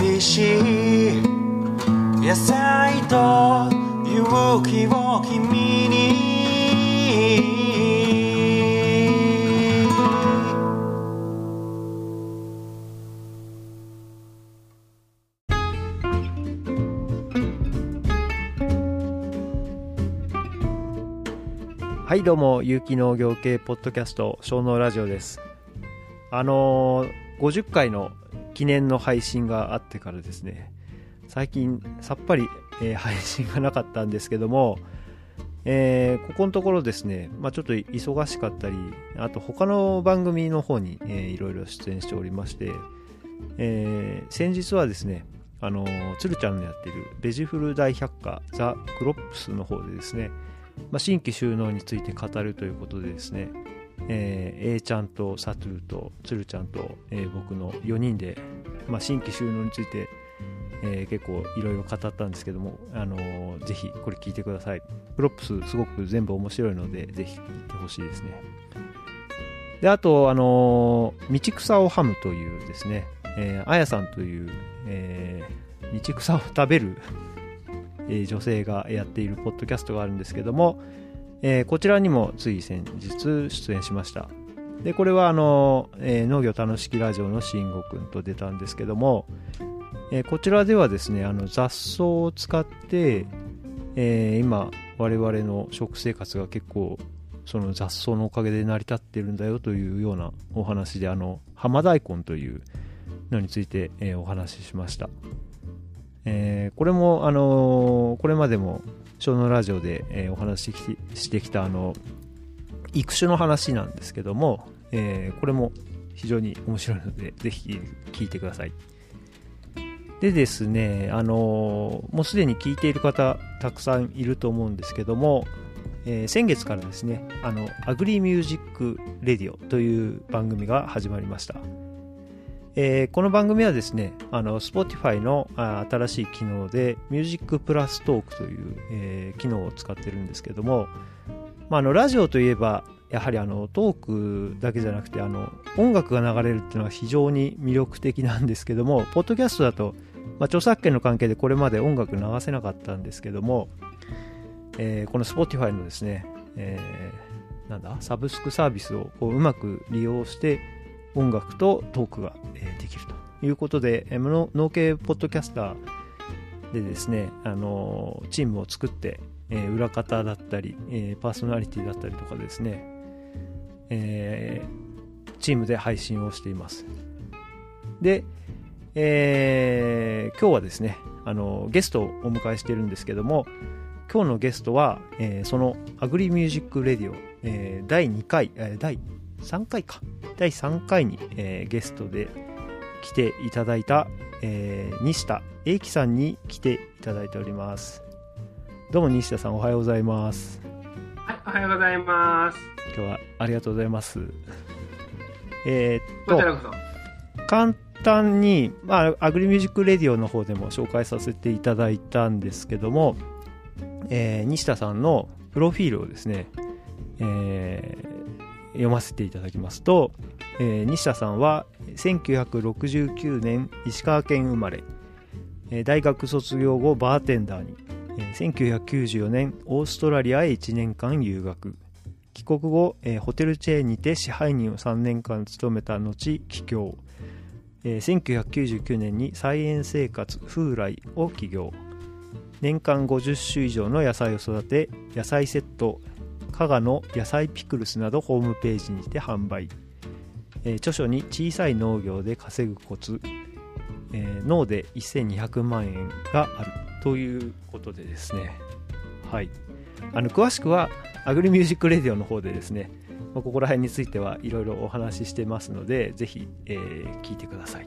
美味しい野菜と勇気を君に。はいどうも有機農業系ポッドキャスト小農ラジオです。あのー、50回の記念の配信があってからですね。最近さっぱり、えー、配信がなかったんですけども、えー、ここのところですね、まあ、ちょっと忙しかったりあと他の番組の方に、えー、いろいろ出演しておりまして、えー、先日はですねあの鶴ちゃんのやってるベジフル大百科ザ・クロップスの方でですねまあ、新規収納について語るということでですね、えー、A ちゃんとサトゥーとつるちゃんと、えー、僕の4人で、まあ、新規就農について、えー、結構いろいろ語ったんですけども、あのー、ぜひこれ聞いてください。プロップスすごく全部面白いので、ぜひ聞いてほしいですね。で、あと、あのー、道草をはむというですね、えー、あやさんという、えー、道草を食べるえ女性がやっているポッドキャストがあるんですけども、えー、こちらにもつい先日出演しました。で、これはあの、えー、農業楽しきラジオの慎吾くんと出たんですけども、えー、こちらではですね、あの雑草を使って、え今、我々の食生活が結構、その雑草のおかげで成り立ってるんだよというようなお話で、あの、浜大根というのについて、えお話ししました。えー、これも、あのー、これまでも小農ラジオで、えー、お話ししてきたあの育種の話なんですけども、えー、これも非常に面白いのでぜひ聞いてください。でですね、あのもうすでに聞いている方たくさんいると思うんですけども、え先月からですねあの Agri Music Radio という番組が始まりました。えー、この番組はですね、あの、Spotify のあ新しい機能で、Music Plus Talk という、えー、機能を使ってるんですけども、まあ、あの、ラジオといえば、やはりあの、トークだけじゃなくて、あの、音楽が流れるっていうのが非常に魅力的なんですけども、ポッドキャストだと、まあ、著作権の関係でこれまで音楽流せなかったんですけども、えー、この Spotify のですね、えー、なんだ、サブスクサービスをこううまく利用して、音楽とトークが、できるということで、え農系ポッドキャスターでですね、あのチームを作って、え裏方だったり、えパーソナリティだったりとかですね、えチームで配信をしています。で、えー、今日はですね、あのゲストをお迎えしてるんですけども、今日のゲストは、えー、その Agri Music Radio、えー、第2回、えー、第3回か。第3回に、えー、ゲストで来ていただいた、えー、西田栄喜さんに来ていただいております。どうも西田さんおはようございます。はい、おはようございます。今日はありがとうございます。えー、っと、こちらこそ。簡単に、まあ、 Agri Music Radio の方でも紹介させていただいたんですけども、えー、西田さんのプロフィールをですね、えー、読ませていただきますと、えー、西田さんは1969年石川県生まれ、えー、大学卒業後バーテンダーに、えー、1994年オーストラリアへ1年間留学。帰国後、えー、ホテルチェーンにて支配人を3年間務めた後帰郷、えー、1999年に菜園生活風来を起業。年間50種以上の野菜を育て野菜セット加賀の野菜ピクルスなどホームページにて販売、えー、著書に小さい農業で稼ぐコツ、えー、農で1200万円があるということでですね。はい。あの詳しくは Agri Music Radio の方でですね、まあ、ここら辺についてはいろいろお話ししてますのでぜひ、えー、聞いてください。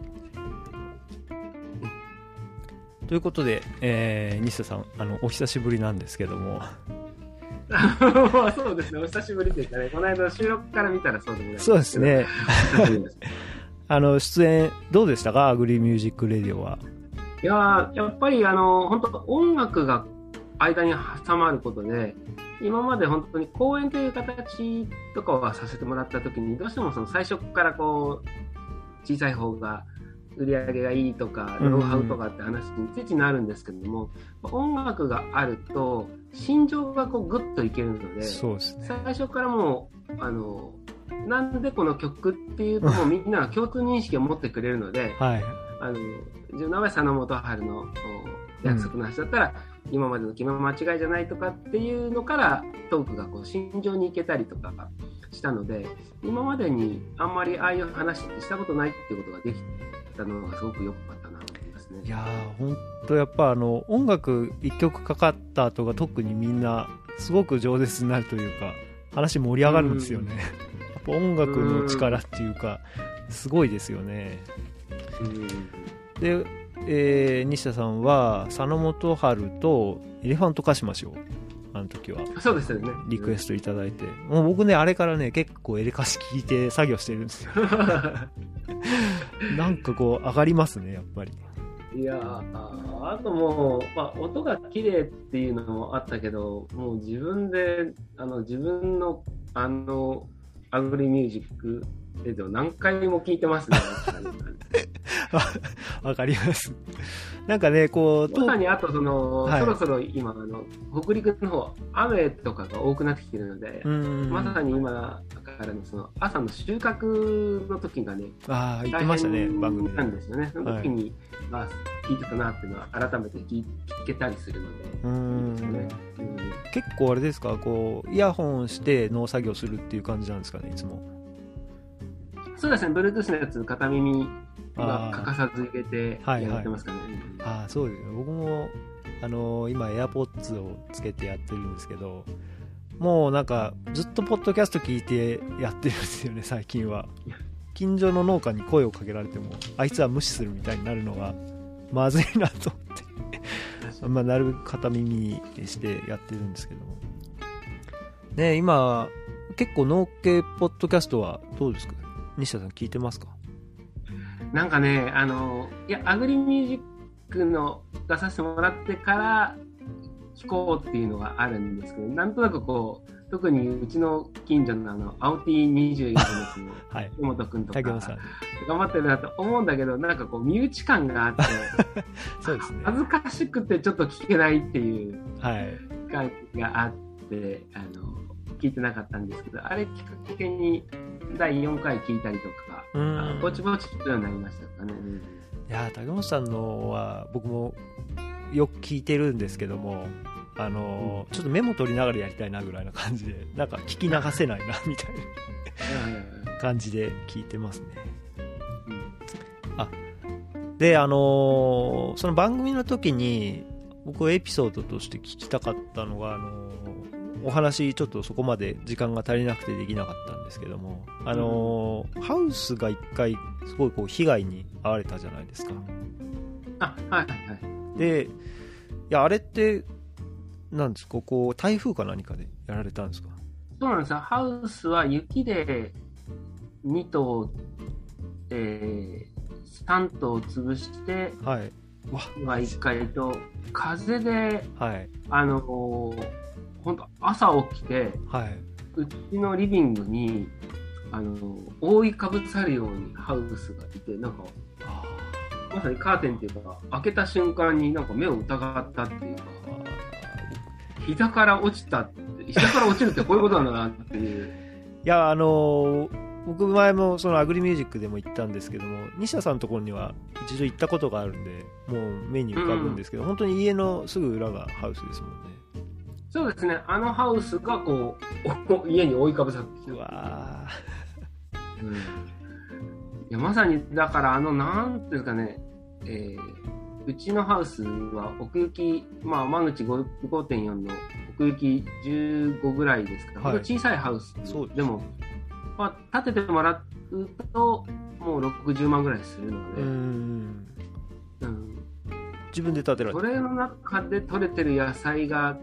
ということで、えー、西田さんあのお久しぶりなんですけども。そうですね、お久しぶりでしたね。この間収録から見たらそうでもないそうですね。あの、出演、どうでしたか？ Agri Music Radio は。いややっぱりあの、本当音楽が間に挟まることで、今まで本当に講演という形とかはさせてもらった時に、どうしてもその最初からこう、小さい方が売り上げがいいとか、うんノウハウとかって話についついなるんですけども、音楽があると、心情がこうグッといけるので、そうですね。最初からもう、あの、なんでこの曲っていうと、もうみんなが共通認識を持ってくれるので、はい。あの、自分の名前佐野元春のお約束の話だったら、今までの君は間違いじゃないとかっていうのからトークがこう心情に行けたりとかしたので今までにあんまりああいう話ってしたことないっていうことができたのがすごく良かったなと思いますねい。やー、ほんとやっぱあの、音楽一曲かかった後が特にみんな、すごく饒舌になるというか、話盛り上がるんですよね。やっぱ音楽の力っていうか、すごいですよね。うんで、えー西田さんは佐野元春とエレファントカシマシをあの時はそうですよね。リクエストいただいて、もう僕ねあれからね結構エレカシ聞いて作業してるんですよ なんかこう上がりますねやっぱり。いやーあともう、まあ、音が綺麗っていうのもあったけど、もう自分で、あの自分のあのアグリミュージック映像何回も聞いてますね。わかります。なんかねこうまさにあとその、はい。そろそろ今あの北陸の方雨とかが多くなってきてるので、うんまさに今からのその朝の収穫の時がねああ言ってましたね番組で。なんですよね。その時に、まあ聞いてたなっていうのは改めて聞聞けたりするので。ういいですんね。うん。結構あれですかこうイヤホンして農作業するっていう感じなんですかねいつもそうですね、Bluetooth のやつ、片耳は欠かさず入れてはいはい。やってますかね。うんああそうですね。僕もあのー今 AirPods をつけてやってるんですけどもうなんかずっとポッドキャスト聞いてやってるんですよね最近は。近所の農家に声をかけられてもあいつは無視するみたいになるのがまずいなと思って。まあなるべく片耳にしてやってるんですけども。ね今結構農系ポッドキャストはどうですか？西田さん聞いてますか？なんかね、あの、いや、アグリミュージックの出させてもらってから聞こうっていうのがあるんですけど、なんとなくこう、特にうちの近所のあの、青 T24 の 木本くんとか竹本さん。頑張ってるなと思うんだけど、なんかこう、身内感があって、そうですね。恥ずかしくてちょっと聞けないっていうはい。感じがあって、あの、聞いてなかったんですけど、あれきっかけに第4回聞いたりとか、うん。あぼちぼち聞くようになりましたかね。うんいやー竹本さんのは僕もよく聞いてるんですけどもあのーちょっとメモ取りながらやりたいなぐらいな感じでなんか聞き流せないなみたいな感じで聞いてますね。であのーその番組の時に僕エピソードとして聞きたかったのがあのーお話ちょっとそこまで時間が足りなくてできなかったんですけどもあのーハウスが一回すごいこう被害に遭われたじゃないですか。あ、はいはいはい。でいやあれってなんですか？こう台風か何かでやられたんですか？そうなんですよ。ハウスは雪で2棟、えー、3棟潰して、はい。わが1回と、風で、はい。あのー、本当朝起きて、はい。うちのリビングに、あのー、覆いかぶさるようにハウスがいて、なんか、あまさにカーテンっていうか、開けた瞬間になんか目を疑ったっていうか、膝から落ちたって、膝から落ちるってこういうことなんだなっていう。いやあのー僕前もそのアグリミュージックでも行ったんですけども西田さんのところには一度行ったことがあるんでもう目に浮かぶんですけど、本当に家のすぐ裏がハウスですもんねそうですね、あのハウスがこう、お 家に覆いかぶさってきた。うわうん。いやまさに、だから、あの、なんていうかね、えーうちのハウスは奥行き、まあ、間口5 5.4の奥行き15ぐらいですから、はい。小さいハウス。そうです。でも、まあ、建ててもらうと、もう60万ぐらいするので、んうん自分で建てられたそれの中で取れてる野菜が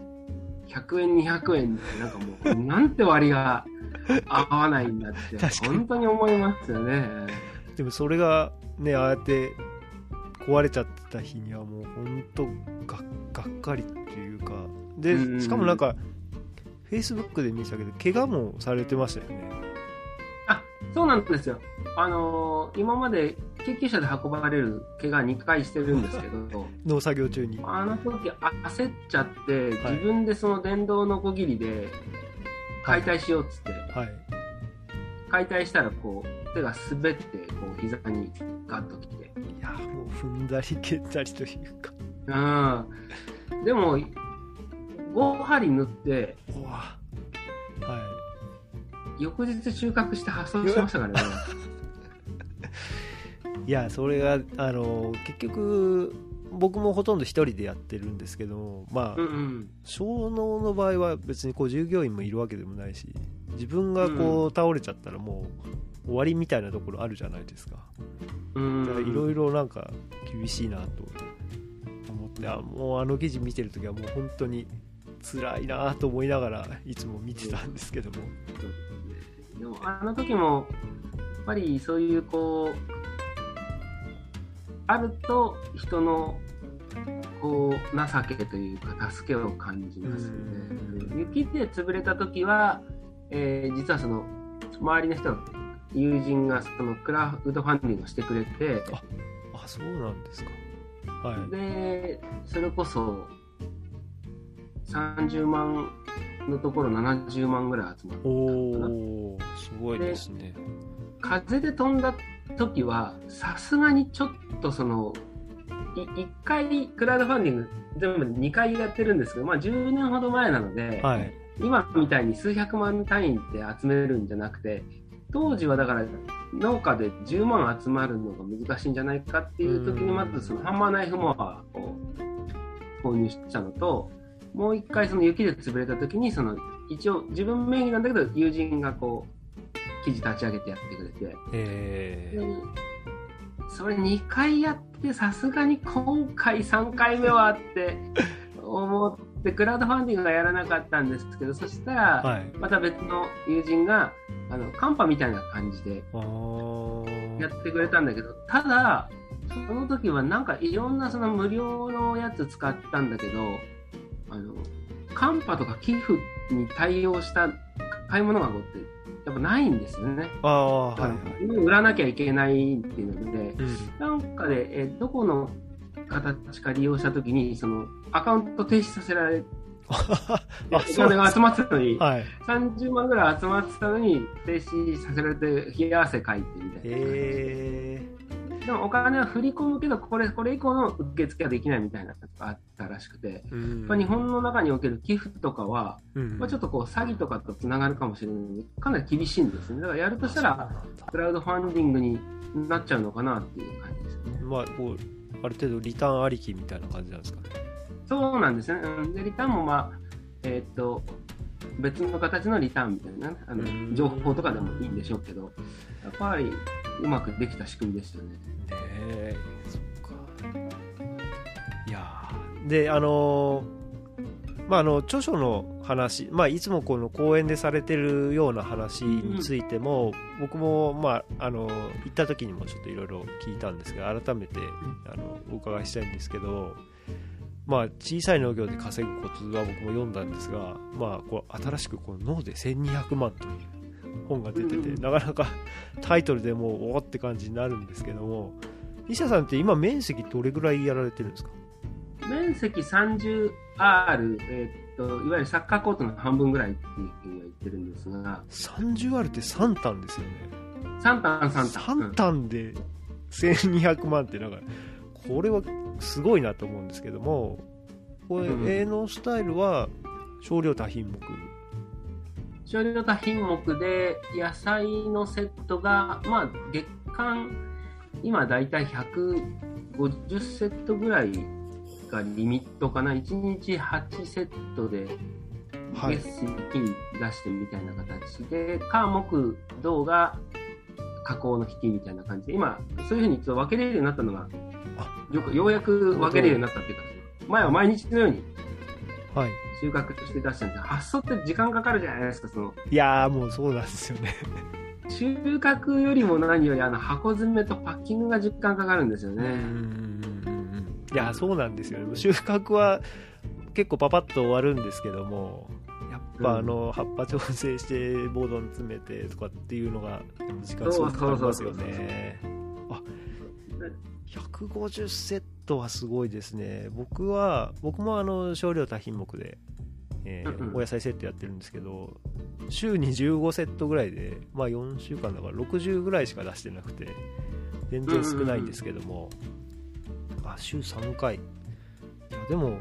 100円、200円って、なんかもう、なんて割が合わないんだって、本当に思いますよね。でもそれがねああやって壊れちゃってた日にはもう本当ががっかりっていうかでしかもなんかフェイスブックで見てたけど怪我もされてましたよねそうなんですよ。あのー今まで救急車で運ばれる怪我2回してるんですけど、農作業中にあの時あ焦っちゃって、はい自分でその電動のこぎりで解体しようっつって、はい解体したらこう手が滑ってこう膝にガッときて。いやもう踏んだり蹴ったりというかうん。でも、5針塗って、うわは翌日収穫して発送しましたからね。い いやそれがあの結局僕もほとんど一人でやってるんですけどもまあ、うんうん。小脳の場合は別にこう従業員もいるわけでもないし自分がこう倒れちゃったらもう終わりみたいなところあるじゃないですか。うん。だからいろいろなんか厳しいなと思ってあもうあの記事見てる時はもう本当に辛いなと思いながらいつも見てたんですけどもでもあの時もやっぱりそういうこうあると人のこう情けというか助けを感じますよね。雪で潰れた時は、えー実はその周りの人の友人がそのクラウドファンディングをしてくれてあそうなんですか。はい。でそれこそ30万のところ70万ぐらい集まったおかな。おすごいですね。風で飛んだ時はさすがにちょっとそのい1回クラウドファンディング全部で2回やってるんですけど、まあ、10年ほど前なので、はい。今みたいに数百万単位で集めるんじゃなくて当時はだから農家で10万集まるのが難しいんじゃないかっていう時にまずそのハンマーナイフモアを購入したのともう一回その雪で潰れた時にその一応自分名義なんだけど友人がこう記事立ち上げてやってくれて。えでそれ2回やってさすがに今回3回目はって思ってクラウドファンディングがやらなかったんですけどそしたら、また別の友人があのカンパみたいな感じでやってくれたんだけどただその時はなんかいろんなその無料のやつ使ったんだけどあのカンパとか寄付に対応した買い物箱ってやっぱないんですよね。ああはいはい、売らなきゃいけないっていうのでうん、なんかで、えーどこの形か利用した時にそのアカウント停止させられ お金が集まってたのに、はい。30万ぐらい集まってたのに停止させられて冷や汗かいてみたいな、えでもお金は振り込むけどこれこれ以降の受付はできないみたいなのがあったらしくて、まあ、日本の中における寄付とかは、うん。まあ、ちょっとこう詐欺とかとつながるかもしれない。のでかなり厳しいんですね。だからやるとしたらクラウドファンディングになっちゃうのかなっていう感じですね。まあこうある程度リターンありきみたいな感じなんですかね。そうなんですね。うん。で、リターンも、まあ、えーっと、別の形のリターンみたいなね、あのうん。情報とかでもいいんでしょうけど、やっぱりうまくできた仕組みでしたね。ねえそっか。いやーであのーまああの著書の話、まあ、いつもこの講演でされてるような話についても、僕も、まあ、あの行った時にもちょっといろいろ聞いたんですが改めてあのお伺いしたいんですけど、まあ、小さい農業で稼ぐコツは僕も読んだんですが、まあ、こう新しくこの脳で1200万という本が出てて、なかなか タイトルでもうおおって感じになるんですけども西田さんって今面積どれぐらいやられてるんですか？面積 30R、えーっと、いわゆるサッカーコートの半分ぐらいっていうふうには言ってるんですが、30あるって3単ですよね。3単3単。3単で1200万ってなんかこれはすごいなと思うんですけどもこれうん営農スタイルは少量多品目少量多品目で野菜のセットが、まあ、月間、今だいたい150セットぐらいがリミットかな。1日8セットで、はい月水金出してみたいな形で、火木銅が加工の引きみたいな感じで、今、そういうふうにちょっと分けれるようになったのが、あよくようやく分けれるようになったっていうか、前は毎日のようにはい。収穫して出したんで。発送って時間かかるじゃないですか、その。いやーもうそうなんですよね。収穫よりも何よりあの箱詰めとパッキングが時間かかるんですよね。うんうんうんうんいやそうなんですよ。ね収穫は結構パパッと終わるんですけどもやっぱあの葉っぱ調整してボードに詰めてとかっていうのが時間すごくかかりますよね。あ150セットはすごいですね。僕は僕もあの少量多品目で、えーお野菜セットやってるんですけど週に15セットぐらいでまあ4週間だから60ぐらいしか出してなくて全然少ないんですけども、あ週3回。いやでも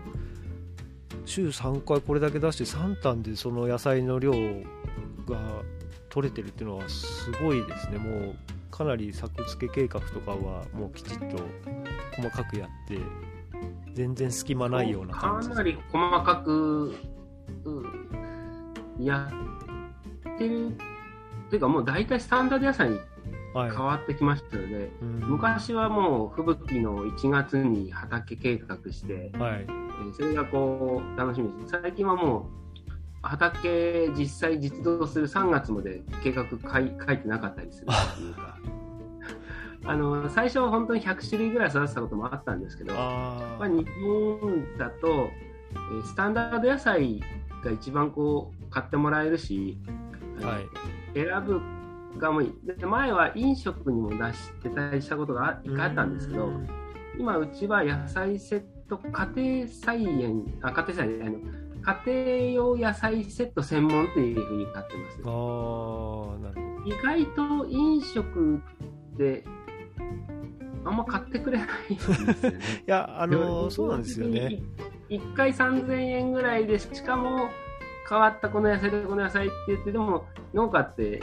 週3回これだけ出して3単でその野菜の量が取れてるっていうのはすごいですね。もうかなり作付け計画とかはもうきちっと細かくやって全然隙間ないような感じかなり細かく、うん。やってる。っていうかもう大体スタンダード野菜に変わってきましたので、うん。昔はもう吹雪の1月に畑計画して、はいえーそれがこう楽しみです。最近はもう畑実際実動する3月まで計画書い書いてなかったりするっていうか。あの最初は本当に100種類ぐらい育てたこともあったんですけど、あまあ、日本だと、えースタンダード野菜が一番こう買ってもらえるし、はい。選ぶがもいい。で前は飲食にも出してたりしたことがあ一回あったんですけどうん。今うちは野菜セット家庭菜園あ家庭菜園あの家庭用野菜セット専門っていうふうに買ってます。あーなるほ意外と飲食であんま買ってくれないんですよね。ど いやあのそうなんですよね。1回3000円ぐらいで、しかも変わったこの野菜でこの野菜って言って、でも農家って、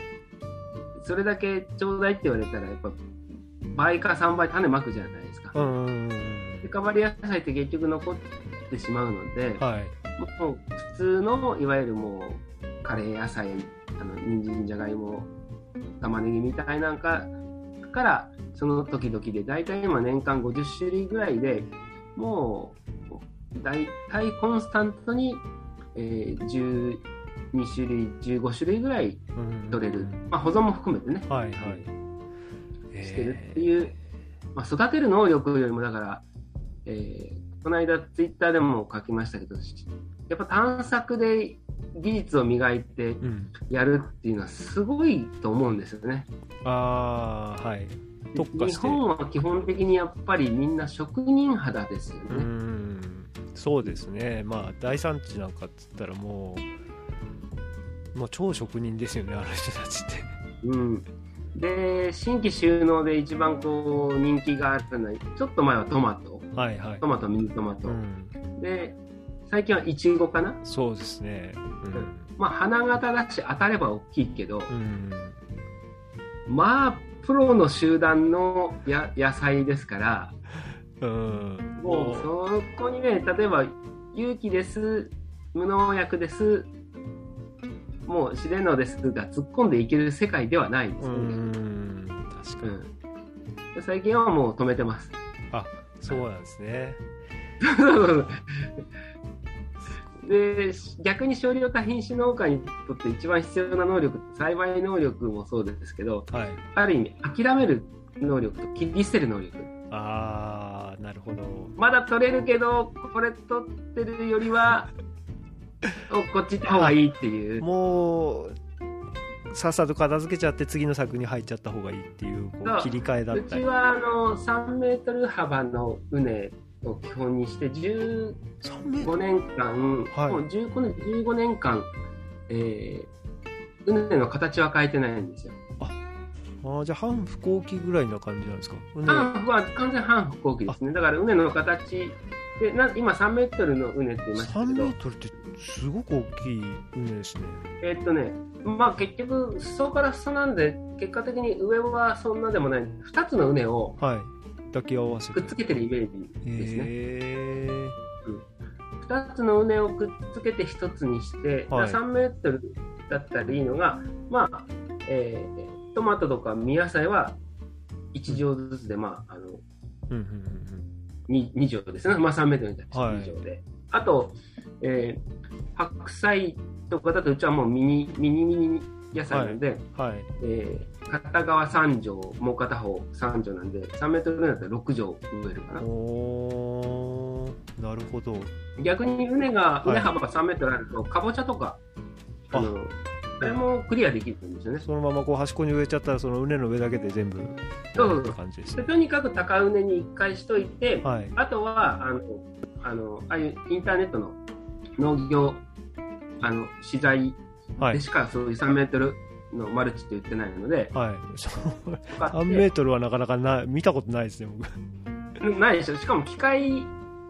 それだけちょうだいって言われたら、やっぱ倍か3倍種まくじゃないですか。うんうんうんで変わり野菜って結局残ってしまうので、はいもう普通のいわゆるもうカレー野菜、あの人参じゃがいも、玉ねぎみたいなんかから、その時々で、大体今年間50種類ぐらいで、もう大体コンスタントに、えー12種類、15種類ぐらいうん取れる、まあ、保存も含めてね、はいはい。してるっていう、まあ、育てる能力よりもだから、えーこの間ツイッターでも書きましたけどやっぱ探索で技術を磨いてうん。やるっていうのはすごいと思うんですよね。ああはい。日本は基本的にやっぱりみんな職人肌ですようね。ん。そうですね。まあ大産地なんかっつったらもうもう超職人ですよねあの人たちって。うん。で新規収納で一番こう人気があるのはちょっと前はトマトはいはい。トマトミニトマト、うん。で最近はイチゴかな？そうですね。まあ花形だし当たれば大きいけど、うん、うん、まあプロの集団のや野菜ですからうん。もうそこにね例えば勇気です無農薬ですもう自然のですが突っ込んでいける世界ではないですうよね、ん。確かに、うん。最近はもう止めてますそうなんですね。で逆に少量多品種農家にとって一番必要な能力栽培能力もそうですけどはい。ある意味諦める能力と切り捨てる能力。ああなるほど。まだ取れるけどこれ取ってるよりはお こっち行った方がいいっていう。もうさっさと片付けちゃって次の作に入っちゃった方がいいっていうこそう。う切り替えだっうたり。ちはあの3メートル幅の畝を基本にして15 3メートル？年間、はい。もう15年 ,15 年間、えー、畝の形は変えてないんですよ。あーじゃあ半不耕期ぐらいな感じなんですか、ね、半は完全半不耕期ですね。だから畝の形でな今3メートルの畝って言いました3けど。メー、トルってすごく大きい畝ですね。えーっとね、まあ結局裾から裾なんで結果的に上はそんなでもない。2つの畝をはい。抱き合わせて。くっつけてるイメージですね。へえ2つの畝をくっつけて1つにして、はい。3メートルだったらいいのが、まあえートマトとか実野菜は1畳ずつで、まあ、あのうんうん 2, 2畳ですね、まあ、3メートルに対してはい2畳で、あと、えー白菜とかだとうちはもうミニミニミニ野菜なんで、うんはい。えー片側3畳もう片方3畳なんで3メートルぐらいだったら6畳植えるかな。おー。なるほど。逆に畝がい。畝幅が3メートルあると、かぼちゃとかあ。のそれもクリアできるんですよね。そのままこう端っこに植えちゃったらその畝の上だけで全部そうそう感じですでねとにかく高畝に1回しといて、はい。あとはあのあのああいうインターネットの農業あの資材はい。でしかそういう3メートルのマルチって売ってないので、はい。そう使って。3メートルはなかなかな見たことないですね僕。ないでしょ。しかも機械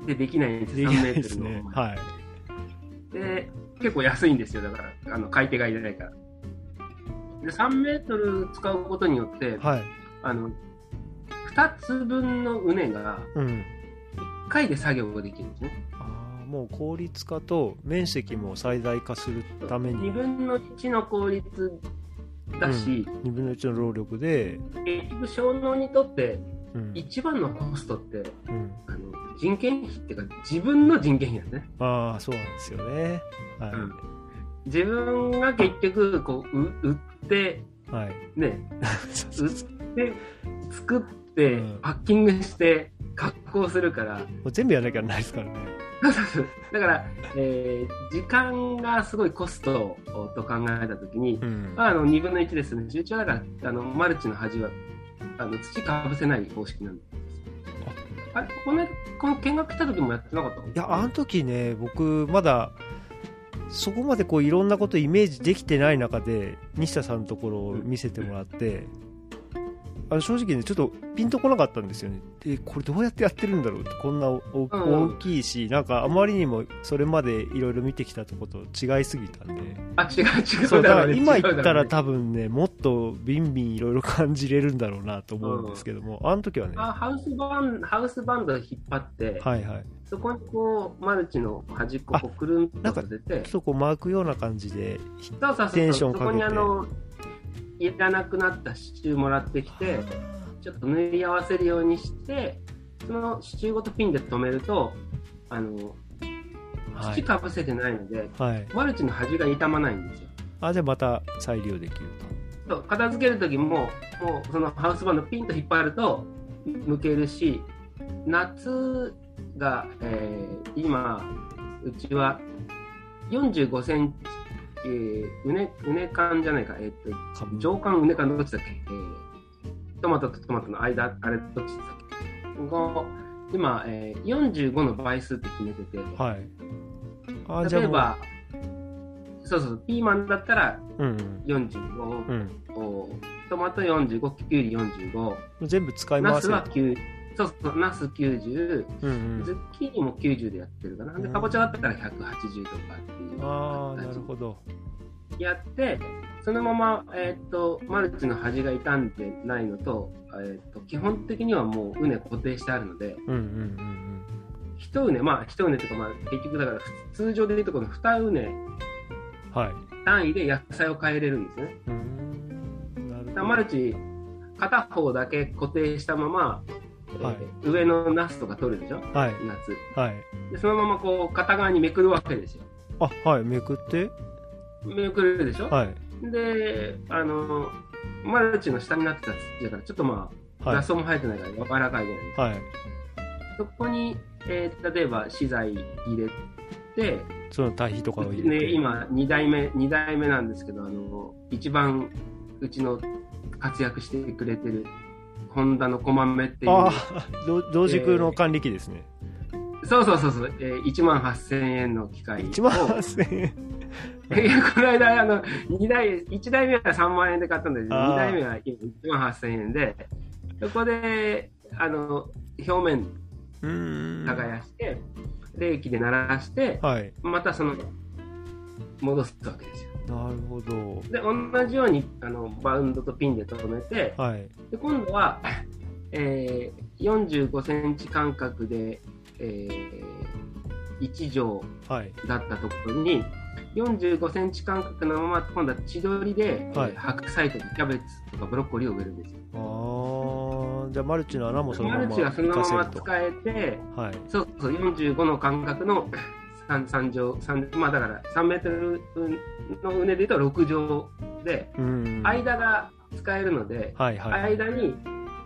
でできないんですよ3できなメートルの、ねはい。で結構安いんですよ。だからあの買い手がいないから。で3メートル使うことによってはい。あの2つ分の畝がうん。1回で作業ができるんですねもう効率化と面積も最大化するために。2分の1の効率だし、2分の1の労力で、結局小農にとってうん。一番のコストってうん、あの人件費っていうか自分の人件費なんですね、ああそうなんですよね。はい、うん。自分が結局こうう売ってはい。ねそうそうそうで作ってうん。パッキングして加工するから、もう全部やらなきゃないですからねだから、えー時間がすごいコストと考えたときに、うん。あの2分の1ですね、うちはだからあのマルチの端はあの土かぶせない方式なんです。あれ？この間この見学来た時もやってなかったいやあの時ね僕まだそこまでこういろんなことイメージできてない中で西田さんのところを見せてもらって、あの正直ねちょっとピンとこなかったんですよね。でこれどうやってやってるんだろうってこんな大きいしなんかあまりにもそれまでいろいろ見てきたとこと違いすぎたんで。あ、違う違う。そうだから今言ったらね。多分ねもっとビンビンいろいろ感じれるんだろうなと思うんですけども、あの時はね。はあハウスバンハウスバンドを引っ張って、いはい。そこにこうマルチの端っこをくるんとさせてちょっ、とこう巻くような感じでテンションかけて。こにあのいらなくなった支柱もらってきて、ちょっと縫い合わせるようにして、その支柱ごとピンで留めると、あのはい、土かぶせてないので、はい、マルチの端が傷まないんですよ。あじゃあまた再利用できるそう片付ける時も、もうそのハウスバンドピンと引っ張ると抜けるし、夏が、えー今、うちは45センチ、えー、うね、うね缶じゃないか、えーっと上巻うね缶どっちだっけ、えートマトとトマトの間、あれどっちだっけ？が今、えー、45の倍数って決めてて、はい。あ例えば、そうそう、ピーマンだったらうん45、うん。おトマト45、キュウリ45、うん全部使いナ回せるスは9、そうそう、ナス90、うんうん。ズッキーニも90でやってるかな。で、うん。かぼちゃだったら180とかっていうああなるほど。やって、そのまま、えーっと、マルチの端が傷んでないのと、えーっと、基本的にはもう畝固定してあるので、うんうんうん一畝、まあ一畝というか、まあ結局だから通常でいうとこの二畝うんはい。単位で野菜を変えれるんですね。うーん。なるだからほどマルチ片方だけ固定したまま、えーはい。上のナスとか取るでしょ？はい。夏。はい。で、そのままこう片側にめくるわけですよ。あはい。めくって？めくるでしょ、はい。で、あの、マルチの下になってた土だから、ちょっとまあ、はい。雑草も生えてないから柔らかいじゃないですか。はい。そこに、えー例えば資材入れて、その堆肥とかを入れて、ね、今2代目、2代目なんですけど、あの、一番うちの活躍してくれてる、ホンダのコマメっていう、ああ同同軸の管理機ですね、そうそうそうそう、えー、1万8000円の機械を。1万8000円。この間、あの、二台、1台目は3万円で買ったんですけど、あー。2台目は1万8000円で、そこで、あの、表面耕して、冷気で鳴らして、はい。またその、戻すわけですよ。なるほど。で、同じように、あの、バウンドとピンで留めて、はい。で、今度は、えー、45センチ間隔で、えー、1畳はい。だったところに、45センチ間隔のまま、今度は千鳥で、はい。えー白菜とかキャベツとかブロッコリーを植えるんですよ。ああじゃあマルチの穴もそのままマルチはそのまま使えて、はい。そうそう、45の間隔の 3, 3畳、三まあだから3メートルの畝で言うと6畳で、うん。間が使えるので、はいはい。間に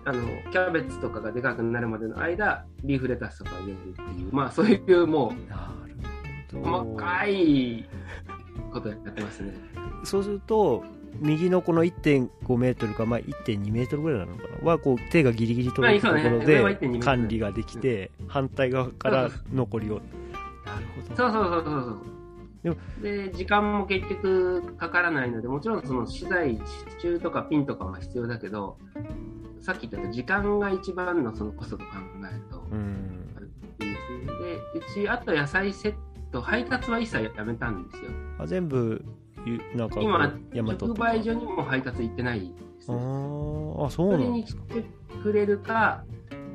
あのキャベツとかがでかくなるまでの間、リーフレタスとかを植えるっていう、まあそういうもなるうほど。細かいことやってますね。そうすると右のこの1.5メートルか、まあ、1.2メートルぐらいなのかな？はこう手がギリギリ届くところまあそうね。上は1.2メートでル。管理ができて反対側から残りをなるほどそうそうそうそうそう。でもで時間も結局かからないので、もちろんその資材、支柱とかピンとかは必要だけど、さっき言った時間が一番のそのコストと考えるとうんいいですね。で、うち、あと野菜セット、配達は一切やめたんですよ。あ全部ゆなんか今、直か売所にも配達行ってないですあね。ーあそうなんですかてくれるか、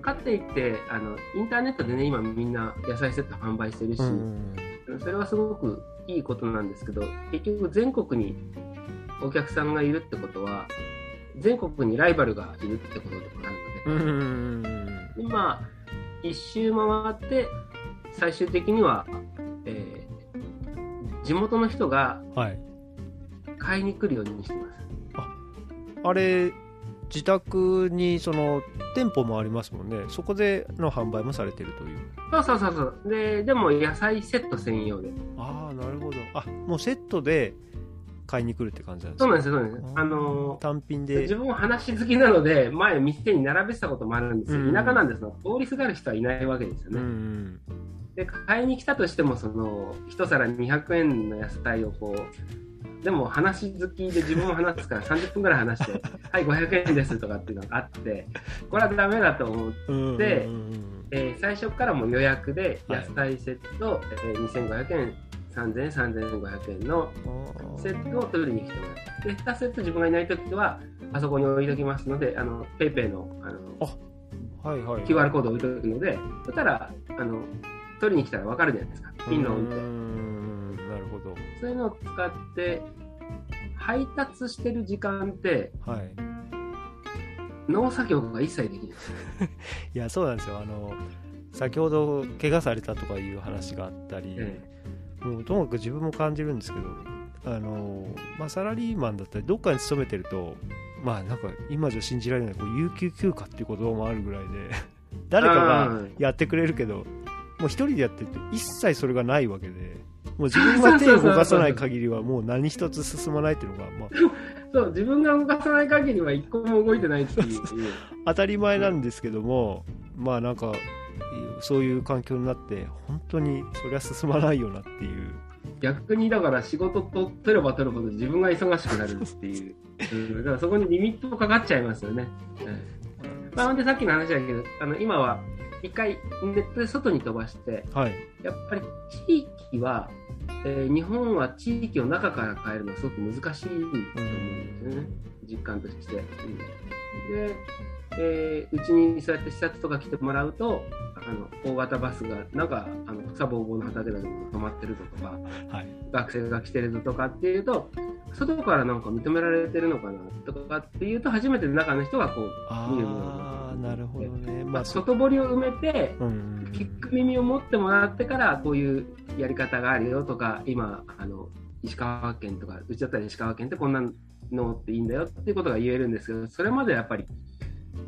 かって言ってあの、インターネットでね、今みんな野菜セット販売してるし、うん。それはすごくいいことなんですけど、結局全国にお客さんがいるってことは、全国にライバルがいるってことでもあるので、うん。今、一周回って、最終的には、えー地元の人がはい。買いに来るようにしてます。あれ自宅にその店舗もありますもんね。そこでの販売もされてるという。そうそうそうそう。で、でも野菜セット専用で。ああなるほど。あもうセットで買いに来るって感じなんですかそうなんですよ、そうなんです。よ。あのー単品で。自分も話好きなので、前、店に並べてたこともあるんですよ、うん。田舎なんですが、通りすがる人はいないわけですようんうね。ん。で、買いに来たとしても、その、一皿200円の野菜をこう、でも話好きで自分も話すから 30分ぐらい話して、はい、500円ですとかっていうのがあって、これはダメだと思う。うんでうんうんえー最初からもう予約ではい野菜セット、えー2500円、3000円、3500円のセットを取りに来てもらって、で2セット自分がいないときは、あそこに置いときますので、あの、ペイペイのあのはいはい QR コードを置いとくので、そしたら、あの、取りに来たら分かるじゃないですか。ピンの音で。うーんなるほどそういうのを使って、配達してる時間って、はい。農作業が一切できない。いやそうなんですよ。あの先ほど怪我されたとかいう話があったり、えもうともかく自分も感じるんですけどあの、まあ、サラリーマンだったりどっかに勤めてるとまあなんか今じゃ信じられないこう有給休暇っていう言葉もあるぐらいで 誰かがやってくれるけどもう一人でやってると一切それがないわけでもう自分が手を動かさない限りはもう何一つ進まないっていうのが、まあ、そう、自分が動かさない限りは一個も動いてないっていう。当たり前なんですけどもまあなんかそういう環境になって本当にそりゃ進まないよなっていう逆にだから仕事と取れば取るほど自分が忙しくなるっていう。うんだからそこにリミットかかっちゃいますよね。うんまあ、ほんでさっきの話だけど、あの今は一回ネットで外に飛ばして、はい。やっぱり地域は、えー日本は地域を中から変えるのはすごく難しいと思うんですよね、実感として。うん。で、えーうちにそうやって視察とか来てもらうと、あの大型バスがなんかあの草ぼうぼうの畑だけど止まってるぞとか、はい。学生が来てるぞとかっていうと、外からなんか認められてるのかなとかっていうと、初めて中の人がこう見るものああなるほどね。まあそ外堀を埋めて、うん聞く耳を持ってもらってから、こういうやり方があるよとか、今、あの石川県とか、うちだったら石川県ってこんなのっていいんだよっていうことが言えるんですけど、それまでやっぱり、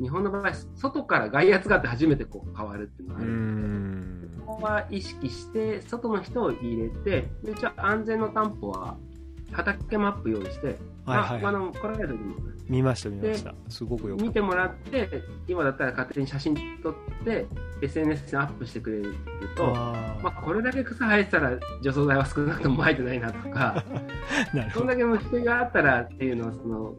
日本の場合、外から外圧があって初めてこう変わるっていうのがあうる。ん。ここは意識して、外の人を入れて、で一応安全の担保は、畑マップ用意して、はいはい。まあ、あの来られる時に見ました見ました。すごくよ見てもらって、今だったら勝手に写真撮って、SNS にアップしてくれると、あまあ、これだけ草生えてたら除草剤は少なくとも生えてないなとか、そんだけ虫があったらっていうのをその、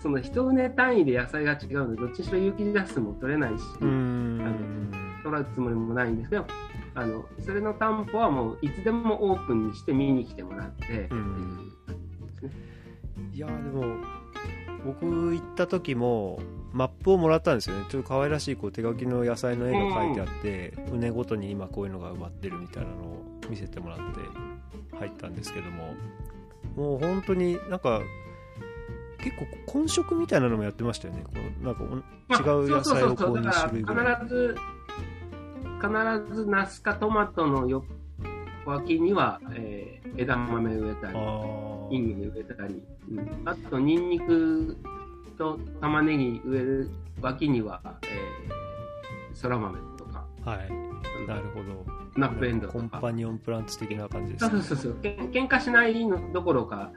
その一畝単位で野菜が違うので、どっちにしろ有機ジャスも取れないし、うーん取るつもりもないんですけど、あのそれの担保はもういつでもオープンにして見に来てもらって、うん。いやーでも僕行った時もマップをもらったんですよね。ちょっと可愛らしいこう手書きの野菜の絵が描いてあって畝ごとに今こういうのが埋まってるみたいなのを見せてもらって入ったんですけどももう本当になんか結構混食みたいなのもやってましたよね。こうなんか違う野菜をこう2そうそう。そうだ種類ぐらい。必ず、必ずナスかトマトのよ脇には、えー枝豆植えたり、あインゲン植えたり、うん。あとニンニクと玉ねぎ植える脇には、えー、そら豆とか、あはい。なるほど。ナップエンドコンとか。パニオンプランツ的な感じですかそうそうそうそう。けん喧嘩しないのどころか、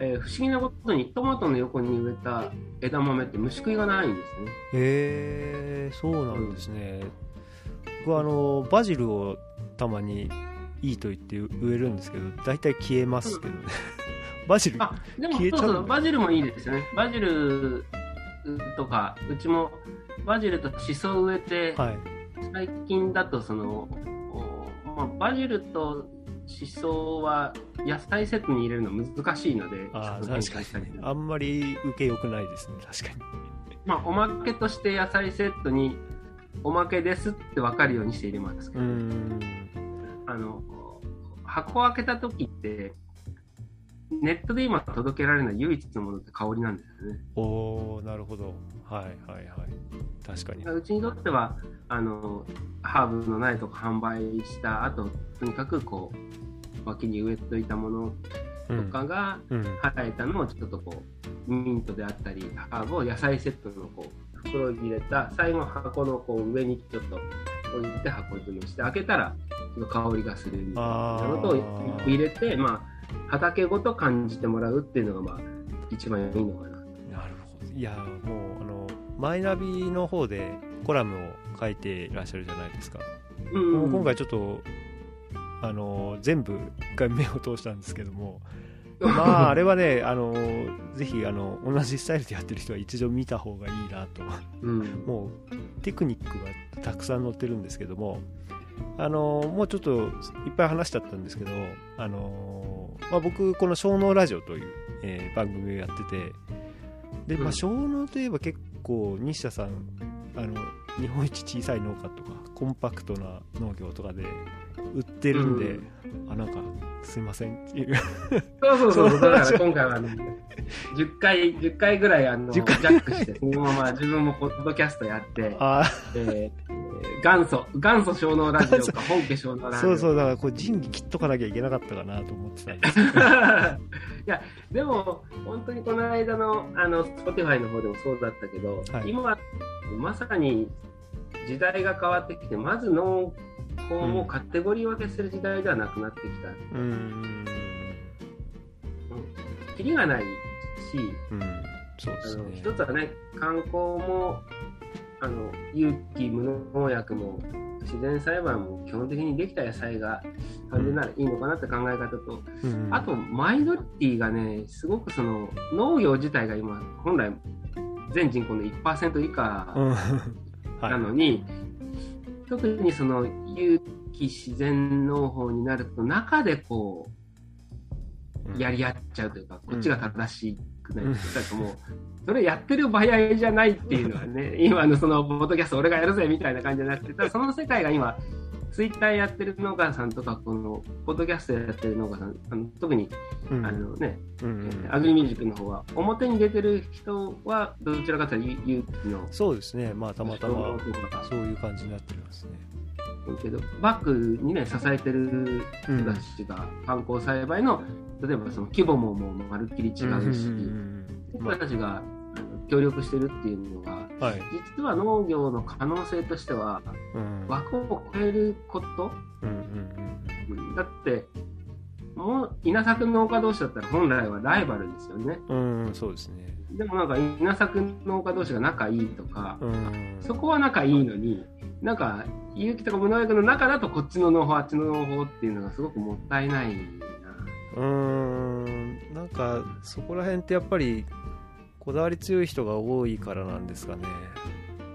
えー不思議なことにトマトの横に植えた枝豆って虫食いがないんですね。へえそうなんですね、僕はあのバジルをたまにいいと言って植えるんですけど大体消えますけどね。バジルあ、でも消えちゃうんだそうそう、バジルもいいですよね。バジルとか、うちもバジルとシソを植えて、はい。最近だとその、おまあ、バジルとシソは野菜セットに入れるの難しいので、あ確かに。あんまり受けよくないですね確かに。まあ、おまけとして野菜セットにおまけですって分かるようにして入れますけど、あの箱を開けた時ってネットで今届けられない唯一のものって香りなんですよね。おおなるほど。はいはいはい。確かに。うちにとってはあのハーブの苗とか販売した後とにかくこう脇に植えといたものとかがうん。生えたのをちょっとこうミントであったりハーブを野菜セットのこう袋に入れた最後箱のこう上にちょっと置いて箱詰めして開けたらちょっと香りがするみたいなのと入れてまあ畑ごと感じてもらうっていうのがまあ一番いいのかな。なるほど。いやもうあのマイナビの方でコラムを書いていらっしゃるじゃないですか、うんもう今回ちょっとあの全部一回目を通したんですけども まああれはねあのぜひあの同じスタイルでやってる人は一度見た方がいいなと。うん。もうテクニックがたくさん載ってるんですけどもあのもうちょっといっぱい話しちゃったんですけどあの、まあ、僕この「小脳ラジオ」という、えー番組をやっててで、まあ、うん。小脳といえば結構西田さんあの日本一小さい農家とかコンパクトな農業とかで売ってるんで、うん。あなんかすいません。っていうそうそうそう。そうだから今回はあの、10回、10回ぐらいあの、ジ10ャ回ックして、そのまま自分もポッドキャストやって、あえー、元祖、元祖小脳ラジオか、本家小脳ラジオ。そうそうだからこう仁義切っとかなきゃいけなかったかなと思ってたんです。いや、でも、本当にこの間の、あの、Spotify の方でもそうだったけど、はい。今、まさに時代が変わってきて、まず農法をカテゴリー分けする時代ではなくなってきた。うーんキリがないし、うん。そうですね。一つはね、観光も、あの有機無農薬も自然栽培も基本的にできた野菜が完全ならいいのかなって考え方と、うん。あとマイノリティがね、すごくその農業自体が今、本来全人口の1%以下うん。はい。なのに、特にその有機自然農法になると、中でこう、やり合っちゃうというか、こっちが正しくないというか、なんかもう、それやってる場合じゃないっていうのはね、今のその、ポッドキャスト俺がやるぜみたいな感じじゃなくて、ただその世界が今、ツイッターやってる農家さんとか、この、ポッドキャストやってる農家さん、あの特に、うん。あのね、うんうん。アグリミュージックの方は、表に出てる人は、どちらかというと有機の、そうですね。まあたまたまそういう感じになってますね。けど、バックにね、支えてるうん人たちが、観光栽培の、例えばその規模ももうまるっきり違うし、うんうんうん人たちが協力してるっていうのが、はい。実は農業の可能性としては、うん。枠を超えること、うんうんうんだって、もう稲作農家同士だったら本来はライバルですよね。うんうんそうですね。でもなんか稲作農家同士が仲いいとか、うん。そこは仲いいのに、なんか有機とか無農薬の中だとこっちの農法、あっちの農法っていうのがすごくもったいないな。うーん。なんかそこら辺ってやっぱりこだわり強い人が多いからなんですかね。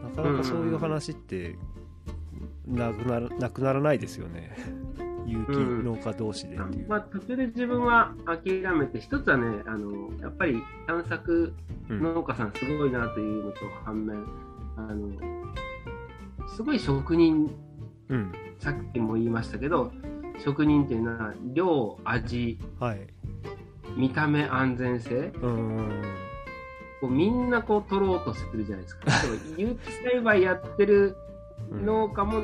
なかなかそういう話ってなくならなくならないですよね。有機農家同士でっていう、まあ、途中で自分は諦めて、一つはね、あのやっぱり探索うん。農家さんすごいなというのと反面、あのすごい職人、うん。さっきも言いましたけど、職人っていうのは量、味、はい。見た目、安全性、うんこうみんなこう取ろうとするじゃないですか。有機栽培やってるうん農家も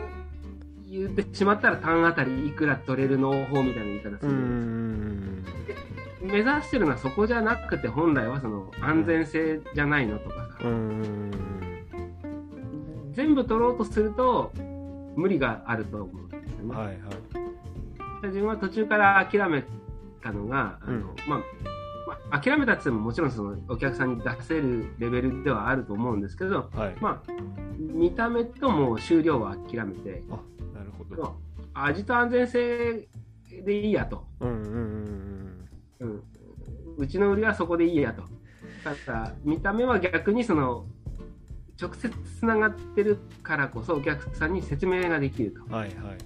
言ってしまったら単あたりいくら取れる農法みたいな言い方すうる。ん目指してるのはそこじゃなくて本来はその安全性じゃないのとかさ、うん全部取ろうとすると無理があると思うんですよね。はいはい自分は途中から諦めたのが、あのうんまあまあ、諦めたって言ってももちろんそのお客さんに出せるレベルではあると思うんですけど、はいまあ、見た目ともう終了は諦めて、あなるほど味と安全性でいいやと。うんうんうんうん、うちの売りはそこでいいやと。だから見た目は逆にその直接つながってるからこそお客さんに説明ができると。うんはいはいはい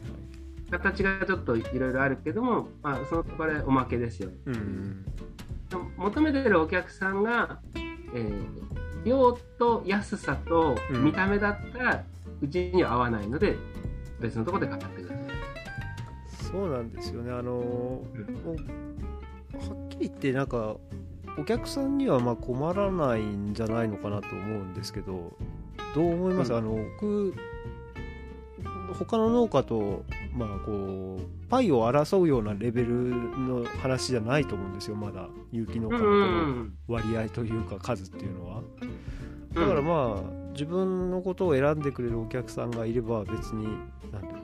形がちょっといろいろあるけども、まあ、そのこれおまけですよ。うんうん求めてるお客さんが、えー量と安さとうん。見た目だったらうちには合わないので別のところで買ってください。そうなんですよね。あのもうはっきり言ってなんかお客さんにはまあ困らないんじゃないのかなと思うんですけどどう思います、うん。あの僕他の農家とまあこうパイを争うようなレベルの話じゃないと思うんですよ。まだ有機農家のこの割合というか数っていうのは。だからまあ自分のことを選んでくれるお客さんがいれば別に何ていうのかな。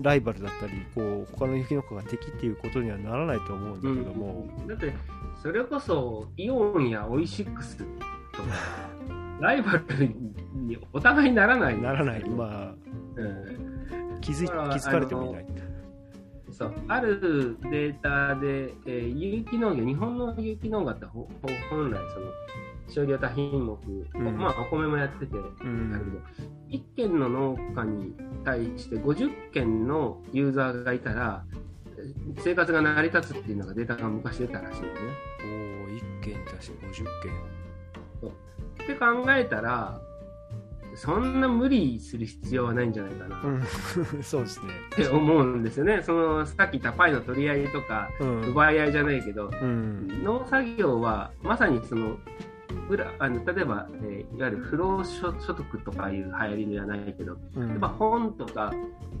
ライバルだったりこう他の雪農家が敵っていうことにはならないと思うんだけども、だってそれこそイオンやオイシックスとかライバルにお互いにならない。ならない。まうん。あ気づ気づかれてもいない。そう。あるデータで、えー有機農業日本の有機農業って本来その少量多品目、うん。まあ、お米もやってて、うだけどん1軒の農家に対して50件のユーザーがいたらえー生活が成り立つっていうのがデータが昔出たらしいんですね。おお1件に対して50って考えたらそんな無理する必要はないんじゃないかな。うん。そうですね。て思うんですよね。そのさっき言ったパイの取り合いとかうん。奪い合いじゃないけどうん。農作業はまさにその裏あの例えば、えーいわゆる不労所所得とかいう流行りじゃないけど、うん。やっぱ本とか、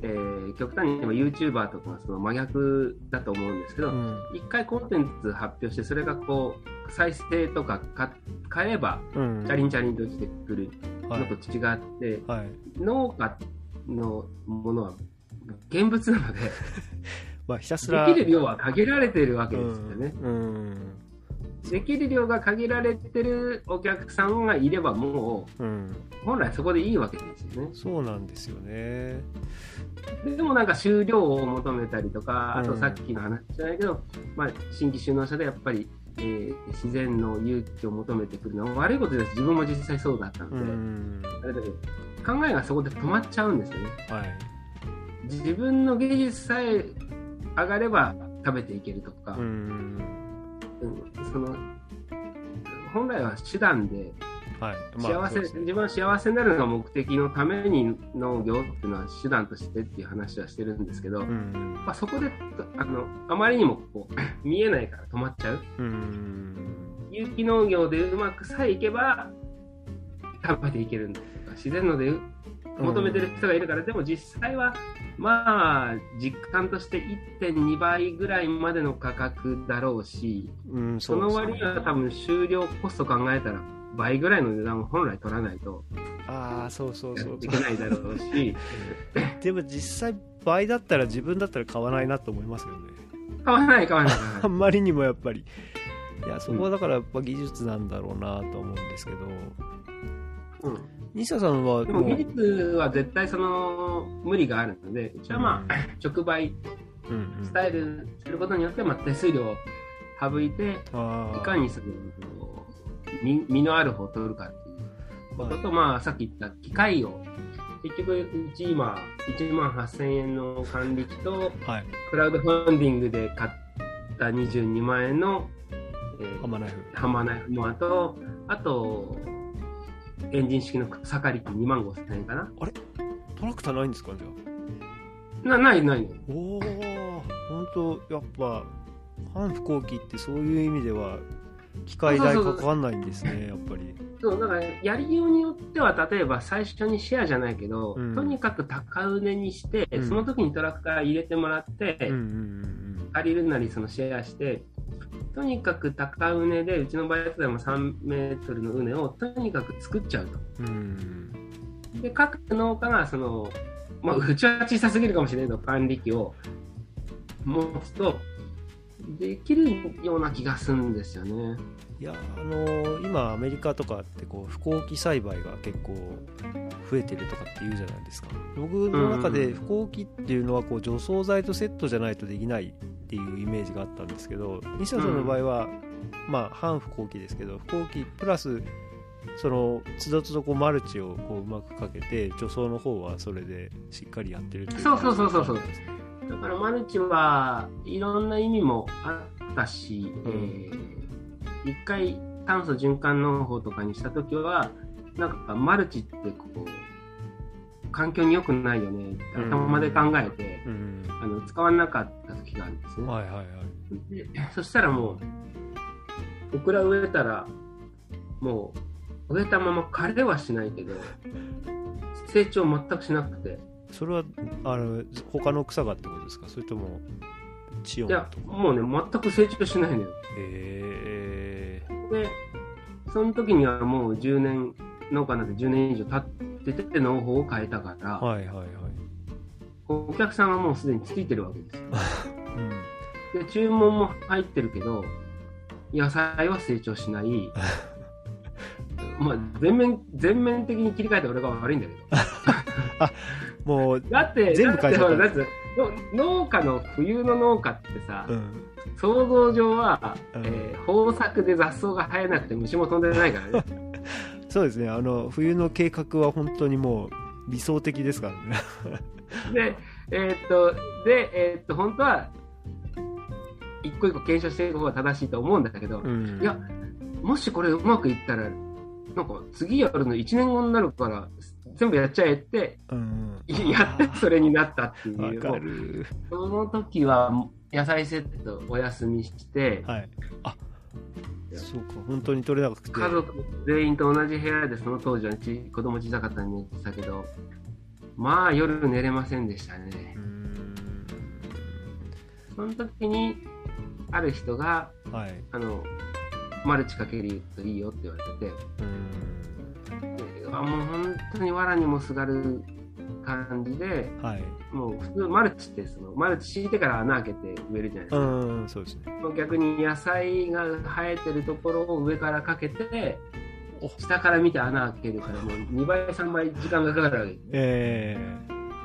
えー極端に言えば YouTuber とかはその真逆だと思うんですけど、うん。一回コンテンツ発表してそれがこう再生とかか買えばうん。チャリンチャリンと落ちてくるはい。のと違って、はい。農家のものは現物なので まあひたすら。できる量は限られているわけですよね。できる量が限られてるお客さんがいればもう本来そこでいいわけですよね。そうなんですよね。でもなんか収量を求めたりとか、あとうん。さっきの話じゃないけど、まあ、新規就農者でやっぱり、えー自然の勇気を求めてくるのは悪いことです。自分も実際そうだったのうで、んあれだけど考えがそこで止まっちゃうんですよね。はい自分の技術さえ上がれば食べていけるとか、うんうんその本来は手段ではい。幸せ、まあそうですね。自分は幸せになるのが目的のために農業っていうのは手段としてっていう話はしてるんですけど、うんまあ、そこであのあまりにもこう 見えないから止まっちゃう。うん有機農業でうまくさえいけば食べていけるんだとか自然ので求めてる人がいるから、でも実際はまあ実感として1.2倍ぐらいまでの価格だろうしうんそのうですね。割には多分終了コスト考えたら倍ぐらいの値段を本来取らないとああそうそうやそう。っていけないだろうし。でも実際倍だったら自分だったら買わないなと思いますよね。買わない買わないあんまりにもやっぱり。いやそこはだからやっぱ技術なんだろうなと思うんですけど。うん。西田さんはでも技術は絶対その無理があるので、うちはまあ、直売うんうん。スタイルすることによって、まあ、手数料を省いて、いかにその身身のある方を取るかっていう。ことと、まあ、さっき言った機械を、結局、うち今、1万8000円の管理機と、はい。クラウドファンディングで買った22万円の、えーハマナイフハンマーナイフモアと、あと、エンジン式の草刈り機2万5000円かな。トラクターないんですかじゃなないない。おお本当やっぱ反不幸機ってそういう意味では機械代かかんないんですねやっぱり。そうだからやりようによっては例えば最初にシェアじゃないけど、うん。とにかく高値にして、うん。その時にトラクター入れてもらって、うんうん借りるなりそのシェアしてとにかく高畝でうちの場合でも3メートルの畝をとにかく作っちゃうと。うんうん。で各農家がそのまあ、うちは小さすぎるかもしれないけど、管理機を持つと、できるような気がするんですよね。いやあの今アメリカとかってこう不耕起栽培が結構増えてるとかって言うじゃないですか。僕の中で不耕起っていうのはこう除草剤とセットじゃないとできないっていうイメージがあったんですけど西田さんの場合は、まあ半不耕起ですけど不耕起プラスそのつどつどこうマルチをこううまくかけて除草の方はそれでしっかりやってるっていうそうそうそうそうそう。感じですねだからマルチはいろんな意味もあったし、うん。えー一回炭素循環農法とかにした時はなんかマルチってこう環境に良くないよねって頭で考えて、うん。あの使わなかった時があるんですね。はいはいはい。でそしたらもうオクラ植えたらもう植えたまま枯れはしないけど成長全くしなくてそれはあの他の草がってことですか？それとも地温いやもうね全く成長しないのよ。へえで、その時にはもう10年、農家になって10年以上経ってて農法を変えたから、はいはいはいお客さんはもうすでについてるわけですよ。うんで、注文も入ってるけど、野菜は成長しない。まあ、全面、全面的に切り替えて俺が悪いんだけど。もう、だって、全部変えちゃった。農家の冬の農家ってさ、うん、想像上は、うん。えー豊作で雑草が生えなくて虫も飛んでないからね。そうですね。あの冬の計画は本当にもう理想的ですからね。で、えーっと、で、えーっと、本当は、一個一個検証していく方が正しいと思うんだけど、うん。いや、もしこれうまくいったら、なんか次やるの1年後になるから、全部やっちゃえって、うんやってそれになったっていう。わかる。その時は野菜セットお休みして、はい。あそうか本当に取れなくて。家族全員と同じ部屋でその当時はち子供小さかったんで寝てたけど、まあ夜寝れませんでしたね。う。んその時に、ある人が、はいあの、マルチかけるといいよって言われてうん。て、であもう本当に藁にもすがる感じで、はいもう普通マルチってその、マルチ敷いてから穴開けて植えるじゃないですうか。んそうですね逆に野菜が生えてるところを上からかけてお、下から見て穴開けるからもう2倍、3倍時間がかかるわけです。え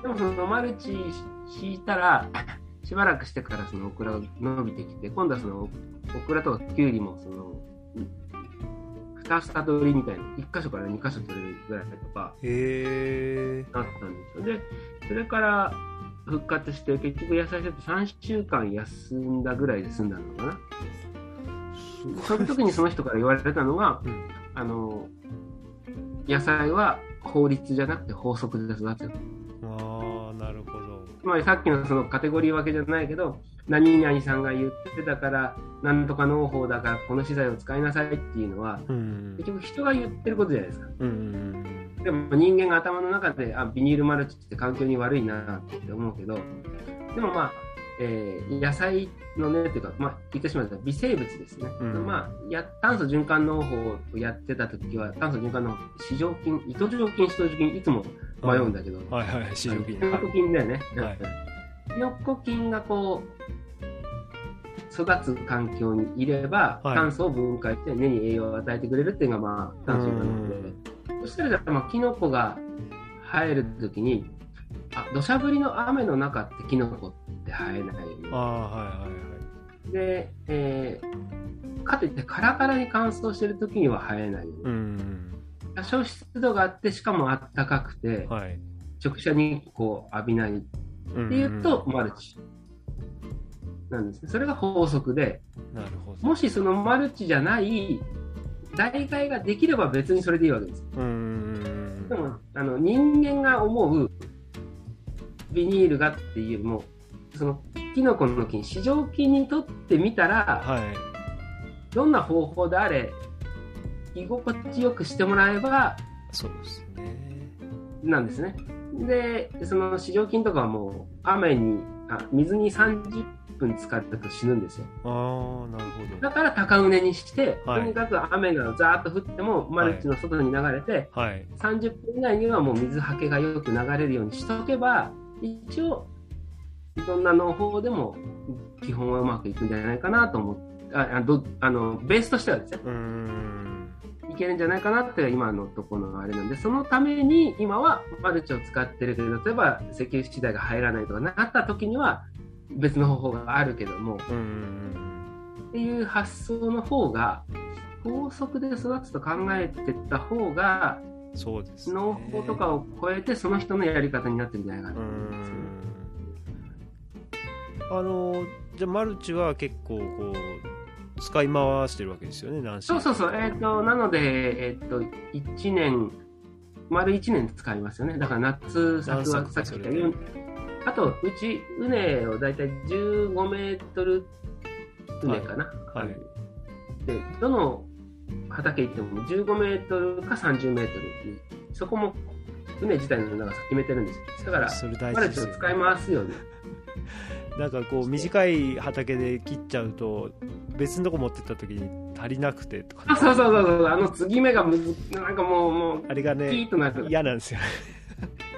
でもそのマルチ敷いたら、しばらくしてからそのオクラが伸びてきて、今度はそのオクラとかキュウリもその、二房取りみたいな、1箇所から2箇所取れるぐらいとかなったんですよ。で、それから復活して、結局野菜セット3週間休んだぐらいで済んだのかな。その時にその人から言われたのが、うんあの、野菜は法律じゃなくて法則で育つよ。ああなるほどつまりさっきのそのカテゴリー分けじゃないけど、何々さんが言ってたから、なんとか農法だからこの資材を使いなさいっていうのは、うん。結局人が言ってることじゃないですか。うんでも人間が頭の中で、あ、ビニールマルチって環境に悪いなって思うけど、でもまあ、えー野菜のね、っていうか、まあ、言ってしまうと微生物ですね。うん。まあや、炭素循環農法をやってた時は、炭素循環農法、市場菌、糸状菌、糸状菌、いつも迷うんだけど、はいはい市場金。キノコ菌だよね。はいキノコ菌がこう、育つ環境にいれば、はい炭素を分解して根に栄養を与えてくれるっていうのが、まあ、炭素循環農法で。そしたら、じゃあまあ、キノコが生えるときに、あ、土砂降りの雨の中ってキノコって生えないよね。ああはいはいはいで、えーかといってカラカラに乾燥してる時には生えないよね。うん多少湿度があって、しかも暖かくて、はい直射日光を浴びないっっていうと、マルチなんですね。それが法則で、もしそのマルチじゃない代替ができれば別にそれでいいわけです。うんでも、あの人間が思うビニールがっていうよりも、そのキノコの菌、市場菌にとってみたら、はいどんな方法であれ、居心地よくしてもらえば、そうですねなんですね。で、その市場菌とかはもう雨にあ水に30分使ったと死ぬんですよ。ああなるほど。だから高畝にして、はい。とにかく雨がザーッと降ってもマルチの外に流れて、はい。30分以内にはもう水はけがよく流れるようにしとけば一応どんな農法でも基本はうまくいくんじゃないかなと思ってああどあのベースとしてはですねうーんいけるんじゃないかなって今のところのあれなんでそのために今はマルチを使ってるけど例えば石油資材が入らないとかなった時には別の方法があるけどもっていう発想の方が高速で育つと考えてった方がそうですね。農法とかを超えてその人のやり方になってるんじゃないかな。と思いますね。んあのじゃあマルチは結構こう使い回してるわけですよね何そうそうそう、えっ、と、なので、えっ、と、1年、丸1年使いますよね。だから夏作はさっき言ったように、あと、うち、畝をだいたい15メートル畝かな。はい。で、どの畑行っても15メートルか30メートルに、そこも畝自体の長さ決めてるんですよ。だから、それ大マ事ですよルチを使い回すように。なんかこう短い畑で切っちゃうと別のとこ持ってった時に足りなくてとかあそうそうそうそう、あの継ぎ目がむず、なんかもう、もう、あれがねッとなる。嫌なんですよ。ね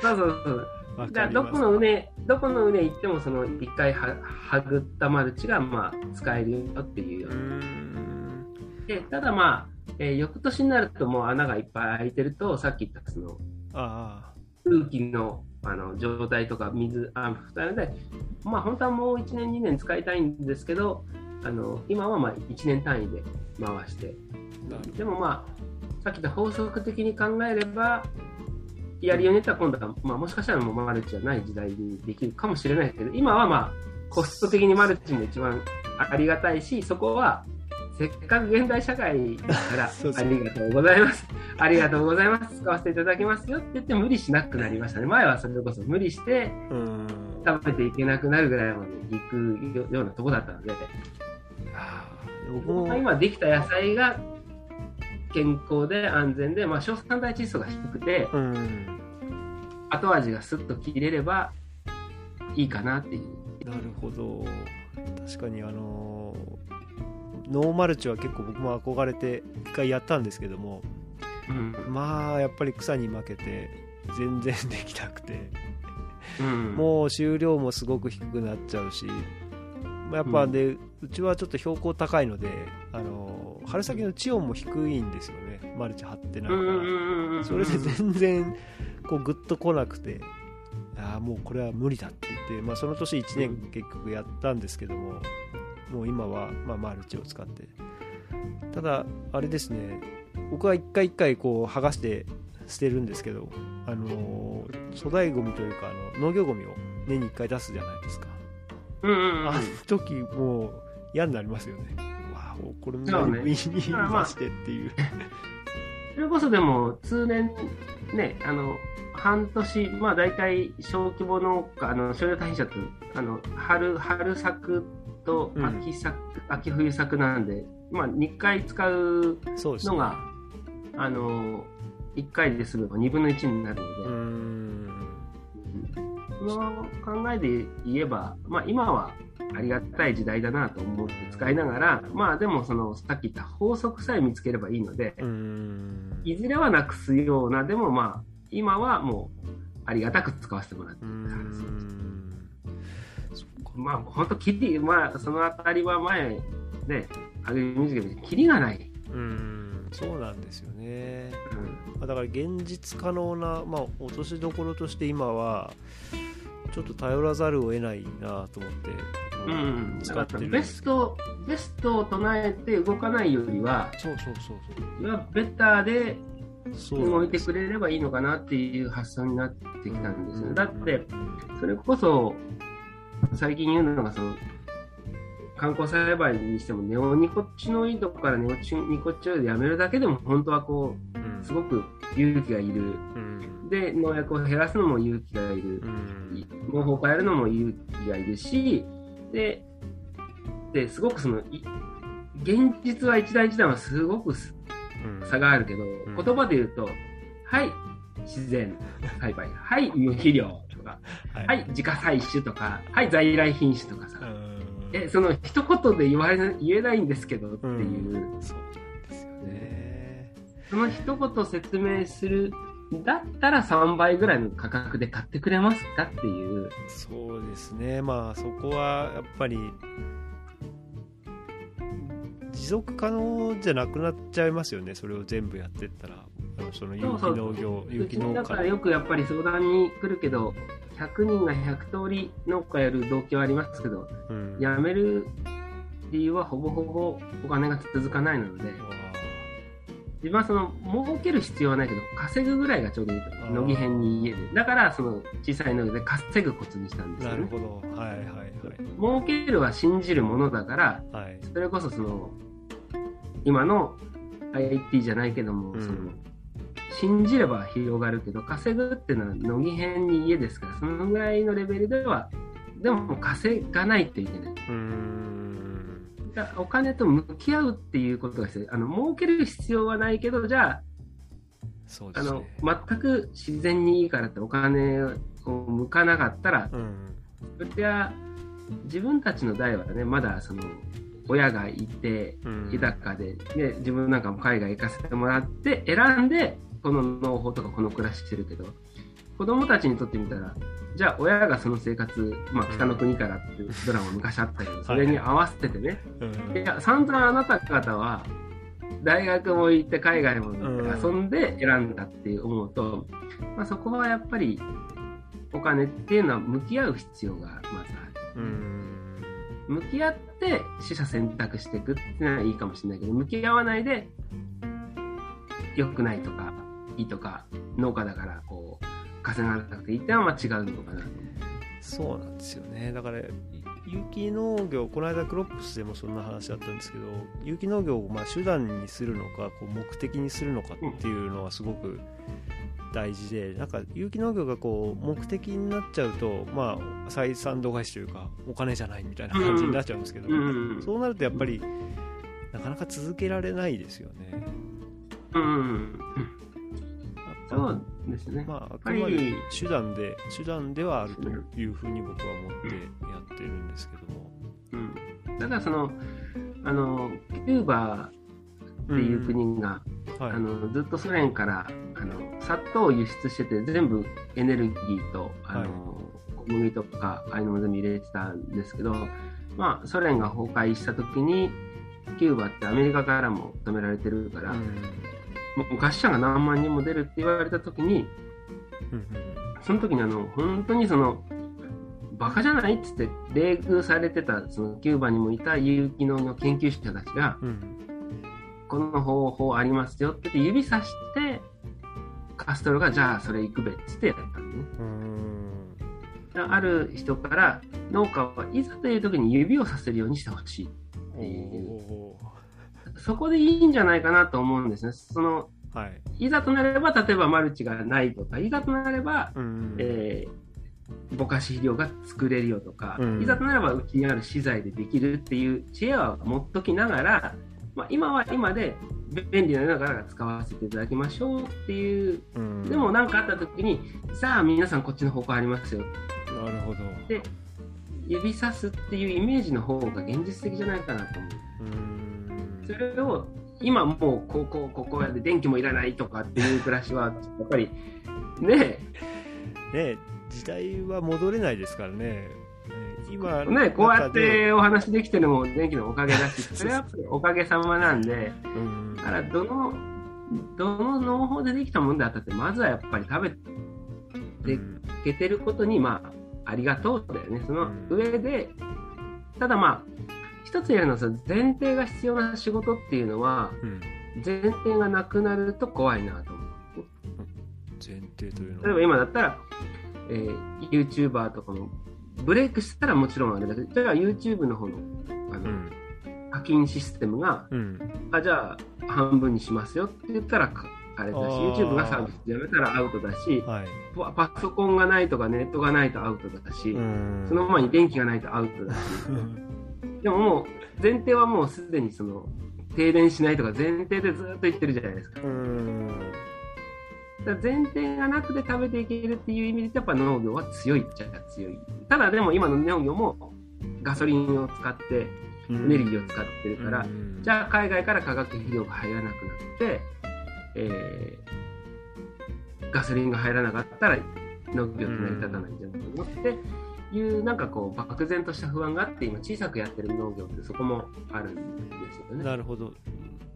そうそうそう。わじゃどこの畝どこの畝行ってもその一回ははぐったマルチがまあ使えるよっていうようーん。でただまあ、えー翌年になるともう穴がいっぱい開いてるとさっき言ったそのあ。空気のあの状態とか水あなのでまあ本当はもう1年2年使いたいんですけどあの今はまあ1年単位で回して。でもまあさっき言った法則的に考えればやりようによっては今度は、まあ、もしかしたらもうマルチじゃない時代にできるかもしれないけど今はまあコスト的にマルチも一番ありがたいしそこはせっかく現代社会だからありがとうございます。ありがとうございます。使わせていただきますよって言って無理しなくなりましたね。前はそれこそ無理して食べていけなくなるぐらいまで行くようなとこだったので。今できた野菜が健康で安全で、まあ、硝酸体窒素が低くてうん。後味がスッと切れればいいかなっていう。なるほど。確かにあのーノーマルチは結構僕も憧れて一回やったんですけどもうん、まあやっぱり草に負けて全然できなくて。うん、もう収量もすごく低くなっちゃうし、まあやっぱで、うちはちょっと標高高いので、あの春先の地温も低いんですよね、マルチ張ってないか。ら、うんうんうんうんそれで全然こうグッと来なくて、ああ、もうこれは無理だって言って、まあ、その年1年結局やったんですけども、もう今はまあマルチを使って、ただ、あれですね、僕は一回一回こう剥がして捨てるんですけど、あのー粗大ごみというかあの農業ごみを年に1回出すじゃないですか、うんうんうん。あの時もう嫌になりますよね。うわおこれもそうね。ビニール出してっていう、それこそでも通年ねあの半年まあ大体小規模農家あの少量大品者とあの春春作とうん。秋作、秋冬作なんでまあ2回使うのが、あの1回で済めば2分の1になるので、うーん。その考えで言えば、まあ、今はありがたい時代だなと思って使いながら、まあでもそのさっき言った法則さえ見つければいいので、いずれはなくすような、でもまあ今はもうありがたく使わせてもらってうーる感じです。まあ本当、きり、まあそのあたりは前、ね、あげみずけど、きりがない。うーんそうなんですよね。うん。まあだから現実可能な、まあ、落としどころとして今はちょっと頼らざるを得ないなと思って、うん、使ってるんベスト、ベストを唱えて動かないよりは、そうそうそうそう。ベターでそう動いてくれればいいのかなっていう発想になってきたんですよ。うん。だって、それこそ、最近言うのが、その、観光栽培にしてもネオニコチノイドからネオチニコチノイドやめるだけでも本当はこうすごく勇気がいる。うんで、農薬を減らすのも勇気がいるう。ん農法を変えるのも勇気がいるし、で、ですごくその、い現実は一段一段はすごくすうん差があるけど、ん言葉で言うと、はい、自然栽培。はい、無肥料とか。ははい、自家採取とか。はい、在来品種とかさ。うんえ、その一言で言われな言えないんですけどっていう、そうなんですよねその一言説明する。だったら3倍ぐらいの価格で買ってくれますかっていう。そうですねまあそこはやっぱり持続可能じゃなくなっちゃいますよねそれを全部やってったらその有機農業有機農家。だからよくやっぱり相談に来るけど、100人が100通り農家やる動機はありますけど、うん。辞める理由はほぼほぼお金が続かないので、わ自分はその儲ける必要はないけど、稼ぐぐらいがちょうどいいと。乃木編に家で。だから、その小さい農業で稼ぐコツにしたんですよね。あなるほど。はいはい儲けるは信じるものだから、はい。はいそれこそその、今の IT じゃないけども、うん。その、信じれば広がるけど、稼ぐっていうのは乃木編に家ですから、そのぐらいのレベルでは、でも稼がないといけない。お金と向き合うっていうことが。あの、儲ける必要はないけど、じゃあ、あのそうですね、全く自然にいいからってお金を向かなかったら、うんそれは自分たちの代はね、まだその、親がいて、うん豊かで、で、自分なんかも海外行かせてもらって、選んで、この農法とかこの暮らししてるけど、子供たちにとってみたら、じゃあ親がその生活、まあ北の国からっていうドラマ昔あったけど、それに合わせててね、うん。いや、散々あなた方は、大学も行って海外も行って遊んで選んだっていう思うと、まあ、そこはやっぱりお金っていうのは向き合う必要がまずある。うん。向き合って取捨選択していくっていうのはいいかもしれないけど、向き合わないで良くないとかいいとか農家だからこう稼がなくていいってのはまあ違うのかなと。そうなんですよねだから有機農業この間クロップスでもそんな話だったんですけど有機農業をまあ手段にするのかこう目的にするのかっていうのはすごく大事でなんか有機農業がこう目的になっちゃうとまあ採算度外視というかお金じゃないみたいな感じになっちゃうんですけど、うんそうなるとやっぱりなかなか続けられないですよね。うんそうですね。まあ、あくまで手段で手段ではあるというふうに僕は思ってやってるんですけども。うん、ただそのあのキューバっていう国が、はい、あのずっとソ連からあの砂糖を輸出してて全部エネルギーとあの、はい。小麦とかああいうのも全部入れてたんですけど、まあ、ソ連が崩壊した時にキューバってアメリカからも止められてるから、餓死者が何万人も出るって言われた時にうんその時にあの本当にそのバカじゃないっつって冷遇されてたそのキューバにもいた有機農業研究者たちがうん。この方法ありますよって指さしてカストロがじゃあそれ行くべっつってやったんでね。うん。ある人から農家はいざという時に指をさせるようにしてほしいおおそこでいいんじゃないかなと思うんですねそのーはい。いざとなれば例えばマルチがないとかいざとなればうんえーぼかし肥料が作れるよとか、うんいざとなればうちにある資材でできるっていう知恵は持っときながら、まあ、今は今で便利なながら使わせていただきましょうっていう、うんでも何かあった時にさあ皆さんこっちの方向ありますよなるほど。で指さすっていうイメージの方が現実的じゃないかなと思う。うんそれを今もうこうこうここやで電気もいらないとかっていう暮らしはやっぱりねね時代は戻れないですからね。ね今ね、こうやってお話できてるのも電気のおかげだし、それはおかげさまなんで、うんだからどの、どの農法でできたものであったって、まずはやっぱり食べてけてることに、まあ、ありがとうだよね。その上で、ただまあ、一つ言えるのは、その前提が必要な仕事っていうのは、うん。前提がなくなると怖いなと思う。前提というの例えば今だったら、えー、YouTuber とかも、ブレイクしたらもちろんあれだけど、じゃあ YouTube の方のあの、うん。課金システムが、うん。あ、じゃあ半分にしますよって言ったらかあれだし、YouTube がサービスやめたらアウトだし、はい。パパソコンがないとかネットがないとアウトだし、うん。その前に電気がないとアウトだし、でももう前提はもうすでにその停電しないとか前提でずっと言ってるじゃないですか。うんだから前提がなくて食べていけるっていう意味でやっぱ農業は強いっちゃ強い。ただでも今の農業もガソリンを使ってエネルギーを使ってるから、うんじゃあ海外から化学肥料が入らなくなって、えーガソリンが入らなかったら農業って成り立たないんじゃないかなっていうなんかこう漠然とした不安があって今小さくやってる農業ってそこもあるんですよね。なるほど。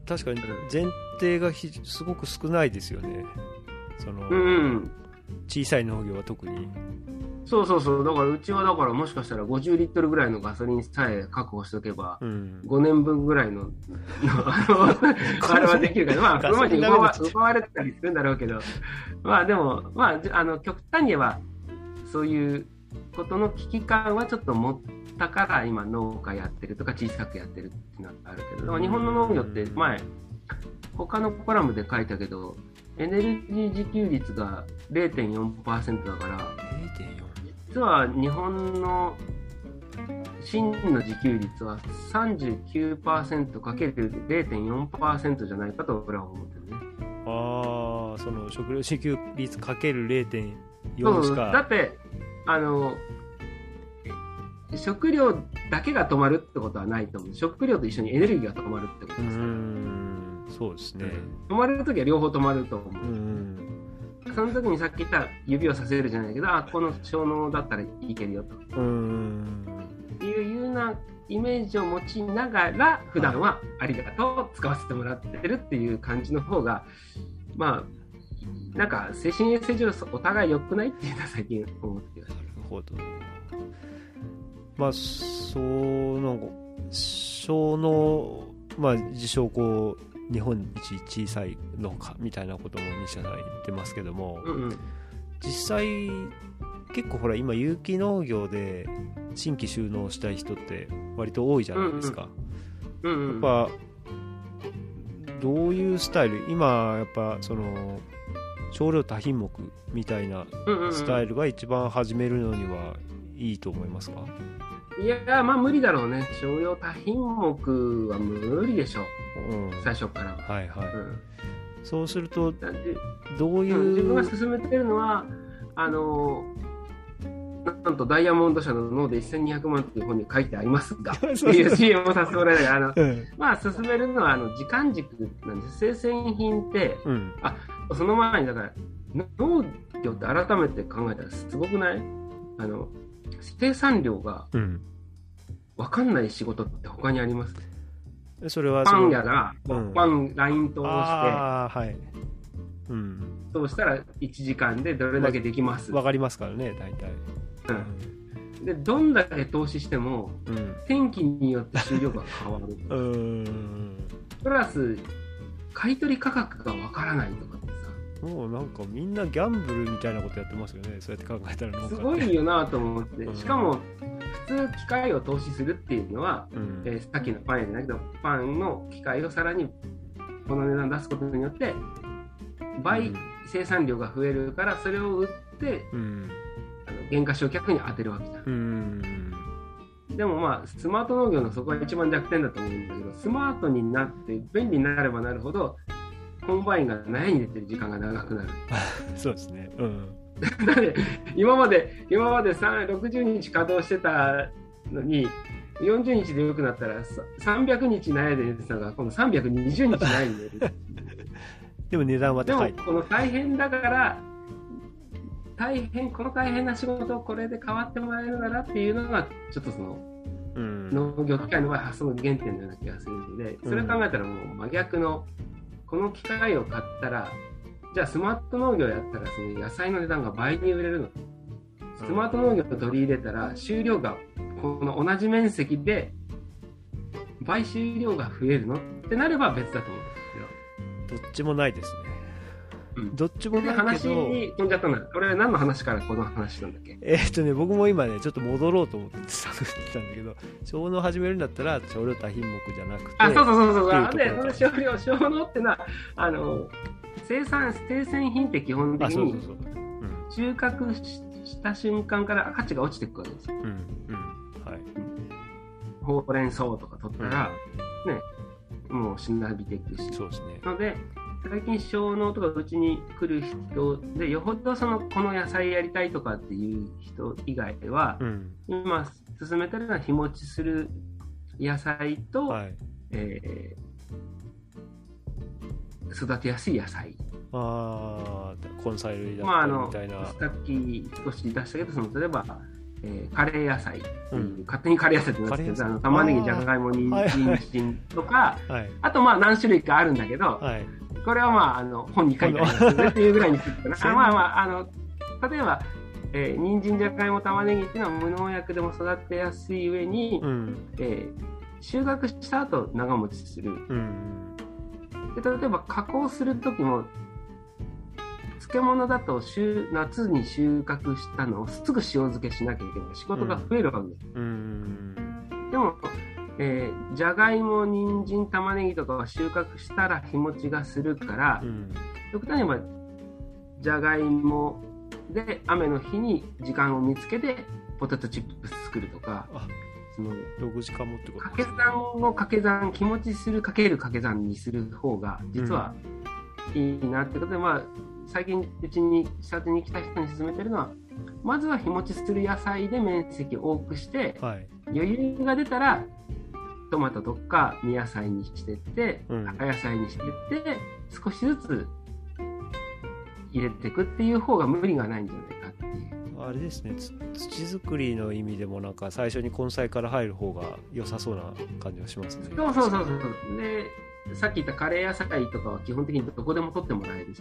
確かに前提がひすごく少ないですよね。その、うんうん。小さい農業は特に。そうそうそう。だからうちはだからもしかしたら50リットルぐらいのガソリンさえ確保しておけばうん。5年分ぐらいの の あれはできるから、まあ、ガソリンこの前に奪わ奪われたりするんだろうけど、まあでも、まあ、じあの極端に言えば、そういうことの危機感はちょっと持ったから、今、農家やってるとか、小さくやってるっていうのがあるけど、日本の農業って前、他のコラムで書いたけど、エネルギー自給率が0.4%だから、0.4実は日本の真の自給率は 39%×0.4% じゃないかと俺は思ってるね。ああその食料自給率かける0.4そうしか。だってあの食料だけが止まるってことはないと思う。食料と一緒にエネルギーが止まるってことうですから。んそうですね止まるときは両方止まると思う。うんその時にさっき言った指をさせるじゃないけど、あ、この小脳だったらいけるよと。うんいうようなイメージを持ちながら普段はありがとう使わせてもらってるっていう感じの方がまあなんか精神衛生上お互い良くないっていうのは最近思ってる。なるほど。まあその小のまあ自称こう日本一小さい農家みたいなことも西田さん言ってますけども、うんうん。実際結構ほら今有機農業で新規収納したい人って割と多いじゃないですか、うんうん。やっぱどういうスタイル？今やっぱその少量多品目みたいなスタイルが一番始めるのにはいいと思いますか、いやまあ無理だろうね。少量多品目は無理でしょう。ん、最初からは、はいはい、うん。そうするとどういうん自分がう、進めてるのはあのなんとダイヤモンド社の脳で1200万っていう本に書いてありますが っていう CM をさせてもらいながらあのうん。まあ進めるのはあの時間軸なんです。生鮮品ってうんその前にだから農業って改めて考えたらすごくない？あの生産量がうん。分かんない仕事って他にあります？それはそパのン屋がうん。パンライン通して。はい。うん。通したら1時間でどれだけできます、わかりますからね大体。うん。でどんだけ投資してもうん。天気によって収量が変わる。うんうん。プラス買取価格がわからないとかもうなんかみんなギャンブルみたいなことやってますよね。そうやって考えたらすごいよなと思って。うん。しかも普通機械を投資するっていうのは、うん。えーさっきのパン屋じゃないけどパンの機械をさらにこの値段出すことによって倍生産量が増えるからそれを売ってうん。あの減価償却に当てるわけじゃん。うん。でもまあスマート農業のそこが一番弱点だと思うんだけどスマートになって便利になればなるほどコンバインが納屋に寝てる時間が長くなるそうですねうん今まで今まで60日稼働してたのに40日で良くなったら300日納屋寝てたのが今度320日納屋に寝るでも値段はでもこの大変だから大変この大変な仕事をこれで変わってもらえるならっていうのがちょっとそのうん農業機械の場合発想の原点のような気がするのでそれを考えたらもう真逆のこの機械を買ったらじゃあスマート農業やったらその野菜の値段が倍に売れるのスマート農業を取り入れたら収量がこの同じ面積で倍収量が増えるのってなれば別だと思うんですよ。どっちもないですねうん。どっちもでない話けど。に飛んじゃったんだ。これ何の話からこの話したんだっけ？えーっとね僕も今ねちょっと戻ろうと思ってたんだけど小農始めるんだったら少量多品目じゃなくてあ、そうそうそうそう。あで、その少量、少能ってのは、あの、生産、生鮮品って基本的に収穫しした瞬間から価値が落ちていくわけですよ。うんうん。はい。ほうれん草とか取ったら、ね、もうしなびていくし。そうですね。ので、最近小農とかうちに来る人でよほどそのこの野菜やりたいとかっていう人以外では、うん今進めてるのは日持ちする野菜と、はい。えー育てやすい野菜。ああ根菜類だったりまああのみたいな、さっき少し出したけどその例えば、えーカレー野菜。う、うん。勝手にカレー野菜ってなってるカレー野菜。あの玉ねぎじゃがいもにはいはい人参とかはい。あとまあ何種類かあるんだけど、はいこれはまああの本に書いてありますねっていうぐらいにするかな。あまあまああの例えば、えー、人参じゃがいも玉ねぎっていうのは無農薬でも育てやすい上に、うん。えー収穫した後長持ちする。うん。で例えば加工する時も漬物だと週夏に収穫したのをすぐ塩漬けしなきゃいけない。仕事が増えるわけです、うん。でも、えーじゃがいも人参玉ねぎとかは収穫したら日持ちがするから、うん。極端に言えばじゃがいもで雨の日に時間を見つけてポテトチップス作るとかあその6時間もってこと掛け算を掛け算気持ちするかける掛け算にする方が実はいいなってことで、まあ最近うちに視察に来た人に勧めてるのはまずは日持ちする野菜で面積を多くしてはい。余裕が出たらトマトとか実野菜にしてって、うん。葉野菜にしてって少しずつ入れていくっていう方が無理がないんじゃないかっていう。あれですね。つ土作りの意味でもなんか最初に根菜から入る方が良さそうな感じがしますね。そうそうそうそう。で、さっき言ったカレー野菜とかは基本的にどこでも取ってもらえるし、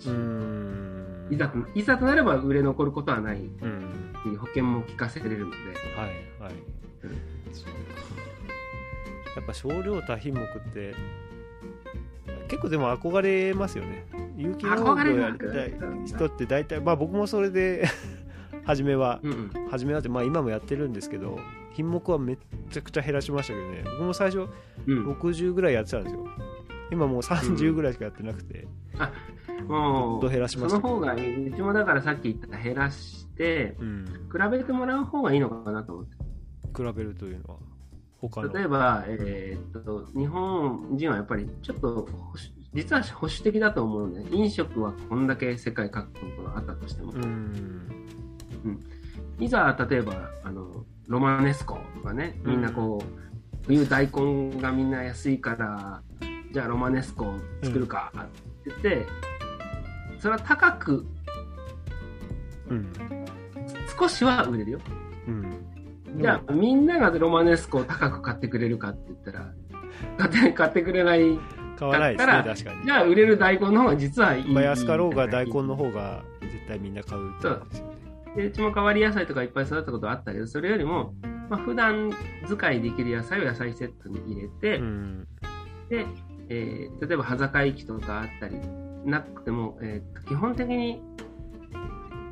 いざといざとなれば売れ残ることはないっうんていう保険も聞かせれるので、はいはい、うん。そうかやっぱ少量多品目って結構でも憧れますよね。有機農業やりたい人って大体まあ僕もそれで 初めはうんうん、初めはってまあ今もやってるんですけど品目はめっちゃくちゃ減らしましたけどね。僕も最初うん、60ぐらいやってたんですよ。今もう30ぐらいしかやってなくて、もどんどん減らしましたその方がいい。うちもだからさっき言った減らして、うん、比べてもらう方がいいのかなと思って。比べるというのは例えば、えーっと、日本人はやっぱりちょっと実は保守的だと思うので、飲食はこんだけ世界各国のあったとしても、うん。いざ例えばあのロマネスコとかねみんなこう、冬大根がみんな安いからじゃあロマネスコ作るかって言って、それは高くうん。少しは売れるよ。うんじゃあみんながロマネスコを高く買ってくれるかって言ったら買って買ってくれない買わないですね確かに。じゃあ売れる大根の方が実はいい。まあ、安かろうが大根のの方が絶対みんな買うってことでう。ちも変わり野菜とかいっぱい育ったことあったけどそれよりも、まあ普段使いできる野菜を野菜セットに入れて、うん。で、えー例えば端境期とかあったりなくても、えーと基本的に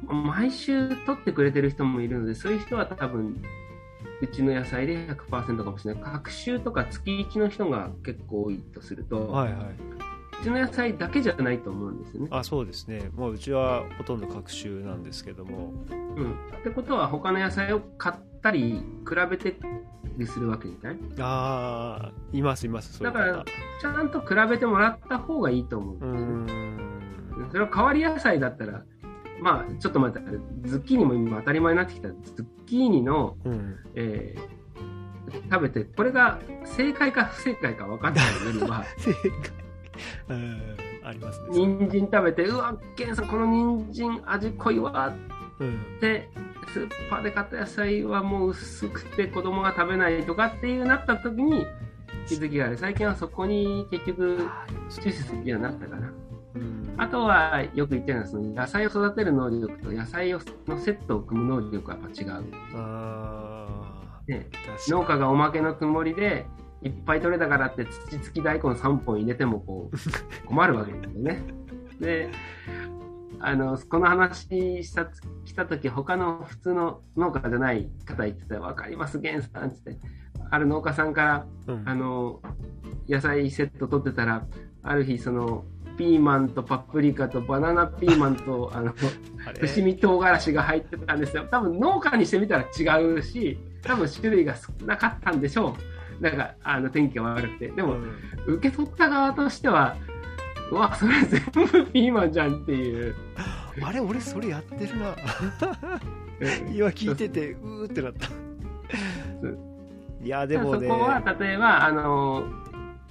毎週取ってくれてる人もいるのでそういう人は多分うちの野菜で100%かもしれない。隔週とか月1の人が結構多いとすると、はいはい。うちの野菜だけじゃないと思うんですよね。あそうですね。もううちはほとんど隔週なんですけども。うん、ってことは他の野菜を買ったり比べてりするわけじゃない。ああいますいますだからちゃんと比べてもらった方がいいと思ううんですよね。ーん。それは変わり野菜だったら、まあ、ちょっと待って、ズッキーニも今当たり前になってきた。ズッキーニの、うんえー食べて、これが正解か不正解か分かんないよりは、正解うんありますね人参食べて、うわ、ケンさん、この人参味濃いわうんって、スーパーで買った野菜はもう薄くて子供が食べないとかっていうなった時に気づきがある。最近はそこに結局あでもそう注視するようになったかな。うん。あとはよく言ってるのはその野菜を育てる能力と野菜をのセットを組む能力はやっぱ違う。あね、農家がおまけの曇りでいっぱい取れたからって土付き大根3本入れてもこう 困るわけですよね。であのこの話したした時他の普通の農家じゃない方言ってたら分かります源さんっつって。ある農家さんからうん。あの野菜セット取ってたらある日そのピーマンとパプリカとバナナピーマンとあの伏見唐辛子が入ってたんですよ。多分農家にしてみたら違うし、多分種類が少なかったんでしょう。なんか、あの天気が悪くて。でも、うん。受け取った側としては、うわそれ全部ピーマンじゃんっていう。あれ俺それやってるな。今聞いててうーってなった。いやでもね。そこは例えばあの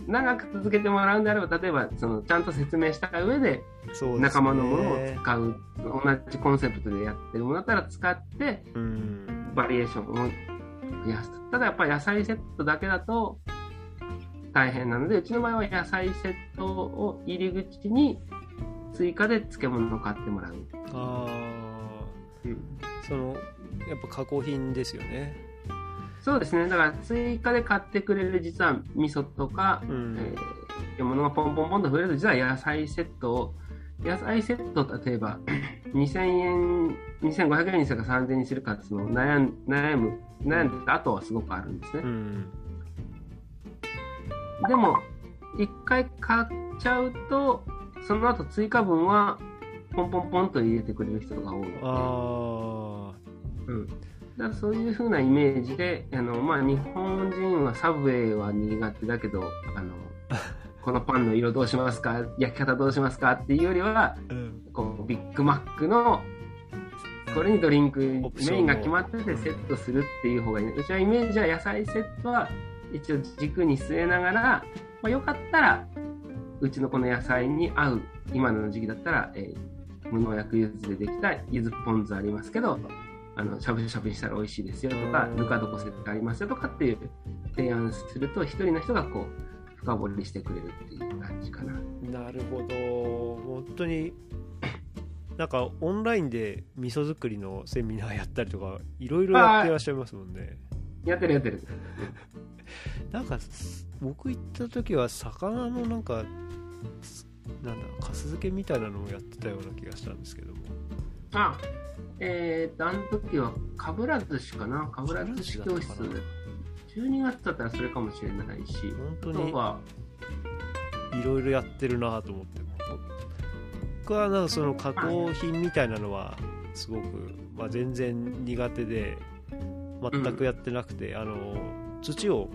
長く続けてもらうんであれば例えばそのちゃんと説明した上で仲間のものを使う同じコンセプトでやってるものだったら使ってうん。バリエーションを増やす。ただやっぱり野菜セットだけだと大変なのでうちの場合は野菜セットを入り口に追加で漬物を買ってもらう、ああそのやっぱ加工品ですよねそうですね。だから追加で買ってくれる実は味噌とか、うん。えーいうものがポンポンポンと増えると実は野菜セットを野菜セット例えば 2000円2500円にするか3000円にするかっていうのを悩ん悩む悩んでた後はすごくあるんですね、うん。でも一回買っちゃうとその後追加分はポンポンポンと入れてくれる人が多い。のであうん、だからそういう風なイメージであの、まあ、日本人はサブウェイは苦手だけどあの このパンの色どうしますか？焼き方どうしますか？っていうよりはあうん。こうビッグマックのこれにドリンクメインが決まっててセットするっていう方がいい、うちはイメージは野菜セットは一応軸に据えながら、まあ、よかったらうちのこの野菜に合う今の時期だったら、えー無農薬柚子でできた柚子ポン酢ありますけどあのしゃぶしゃぶにしたら美味しいですよとかうんぬか床セットありますよとかっていう提案すると一人の人がこう深掘りしてくれるっていう感じかな。なるほど本当になんかオンラインで味噌作りのセミナーやったりとかいろいろやってらっしゃいますもんねやってるやってる。なんか僕行った時は魚のなんかすなんだかす漬けみたいなのをやってたような気がしたんですけどもあ、えー、と、あの時は、かぶら寿司かな、かぶら寿司教室。かぶら寿司だっ。12月だったらそれかもしれないし、本当にいろいろやってるなと思って僕はなんかその加工品みたいなのはすごく、まあ、全然苦手で全くやってなくて、あの土を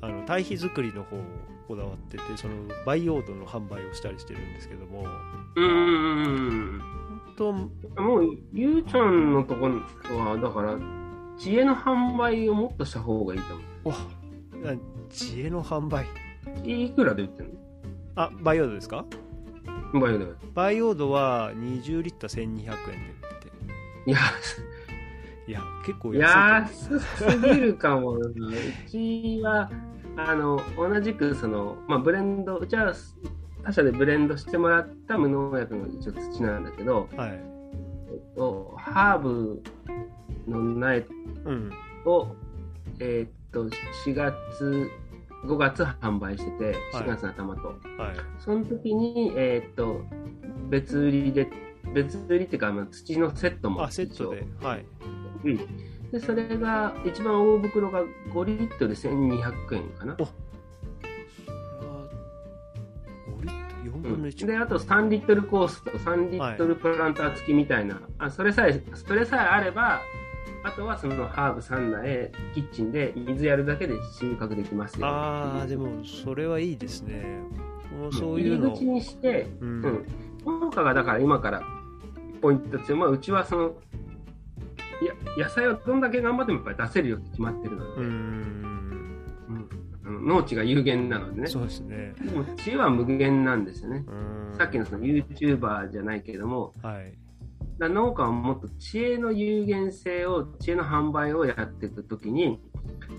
あの堆肥作りの方をこだわっててその培養土の販売をしたりしてるんですけども。うーん、本もう、ゆうちゃんのとこは、だから、知恵の販売をもっとした方がいいと思当あ知恵の販売？う。いくらで売ってんあ培養土ですか？のバイオでは。培養土は20リッター1200円で売ってていや、いや結構安い安すぎるかもな。うちは、あの、同じく、その、まあ、ブレンド、うちは他社でブレンドしてもらった無農薬の一応土なんだけど、はいえっと、ハーブの苗うんを、えーっと、4月、5月販売してて、はい4月の頭と。はいその時に、えーっと、別売りで、別売りっていうか、まあ、土のセットも。あセットではいうん。で、それが、一番大袋が5リットルで1200円かな。5リットル4う分のん、1、で、あと3リットルコースと3リットルプランター付きみたいな、あそれさえ、それさえあれば、あとはそのハーブ3苗、キッチンで水やるだけで収穫できますよ。ああでもそれはいいですね。もうそういうの。入り口にして、ううん。ん、農家がだから今からポイントとして、まあ、うちはそのいや野菜をどんだけ頑張ってもやっぱり出せるよって決まってるので、うーん農地が有限なのでね。そうですね。でも知恵は無限なんですよね。さっきのその YouTuber じゃないけども。はい。だ農家はもっと知恵の有限性を知恵の販売をやっていくときに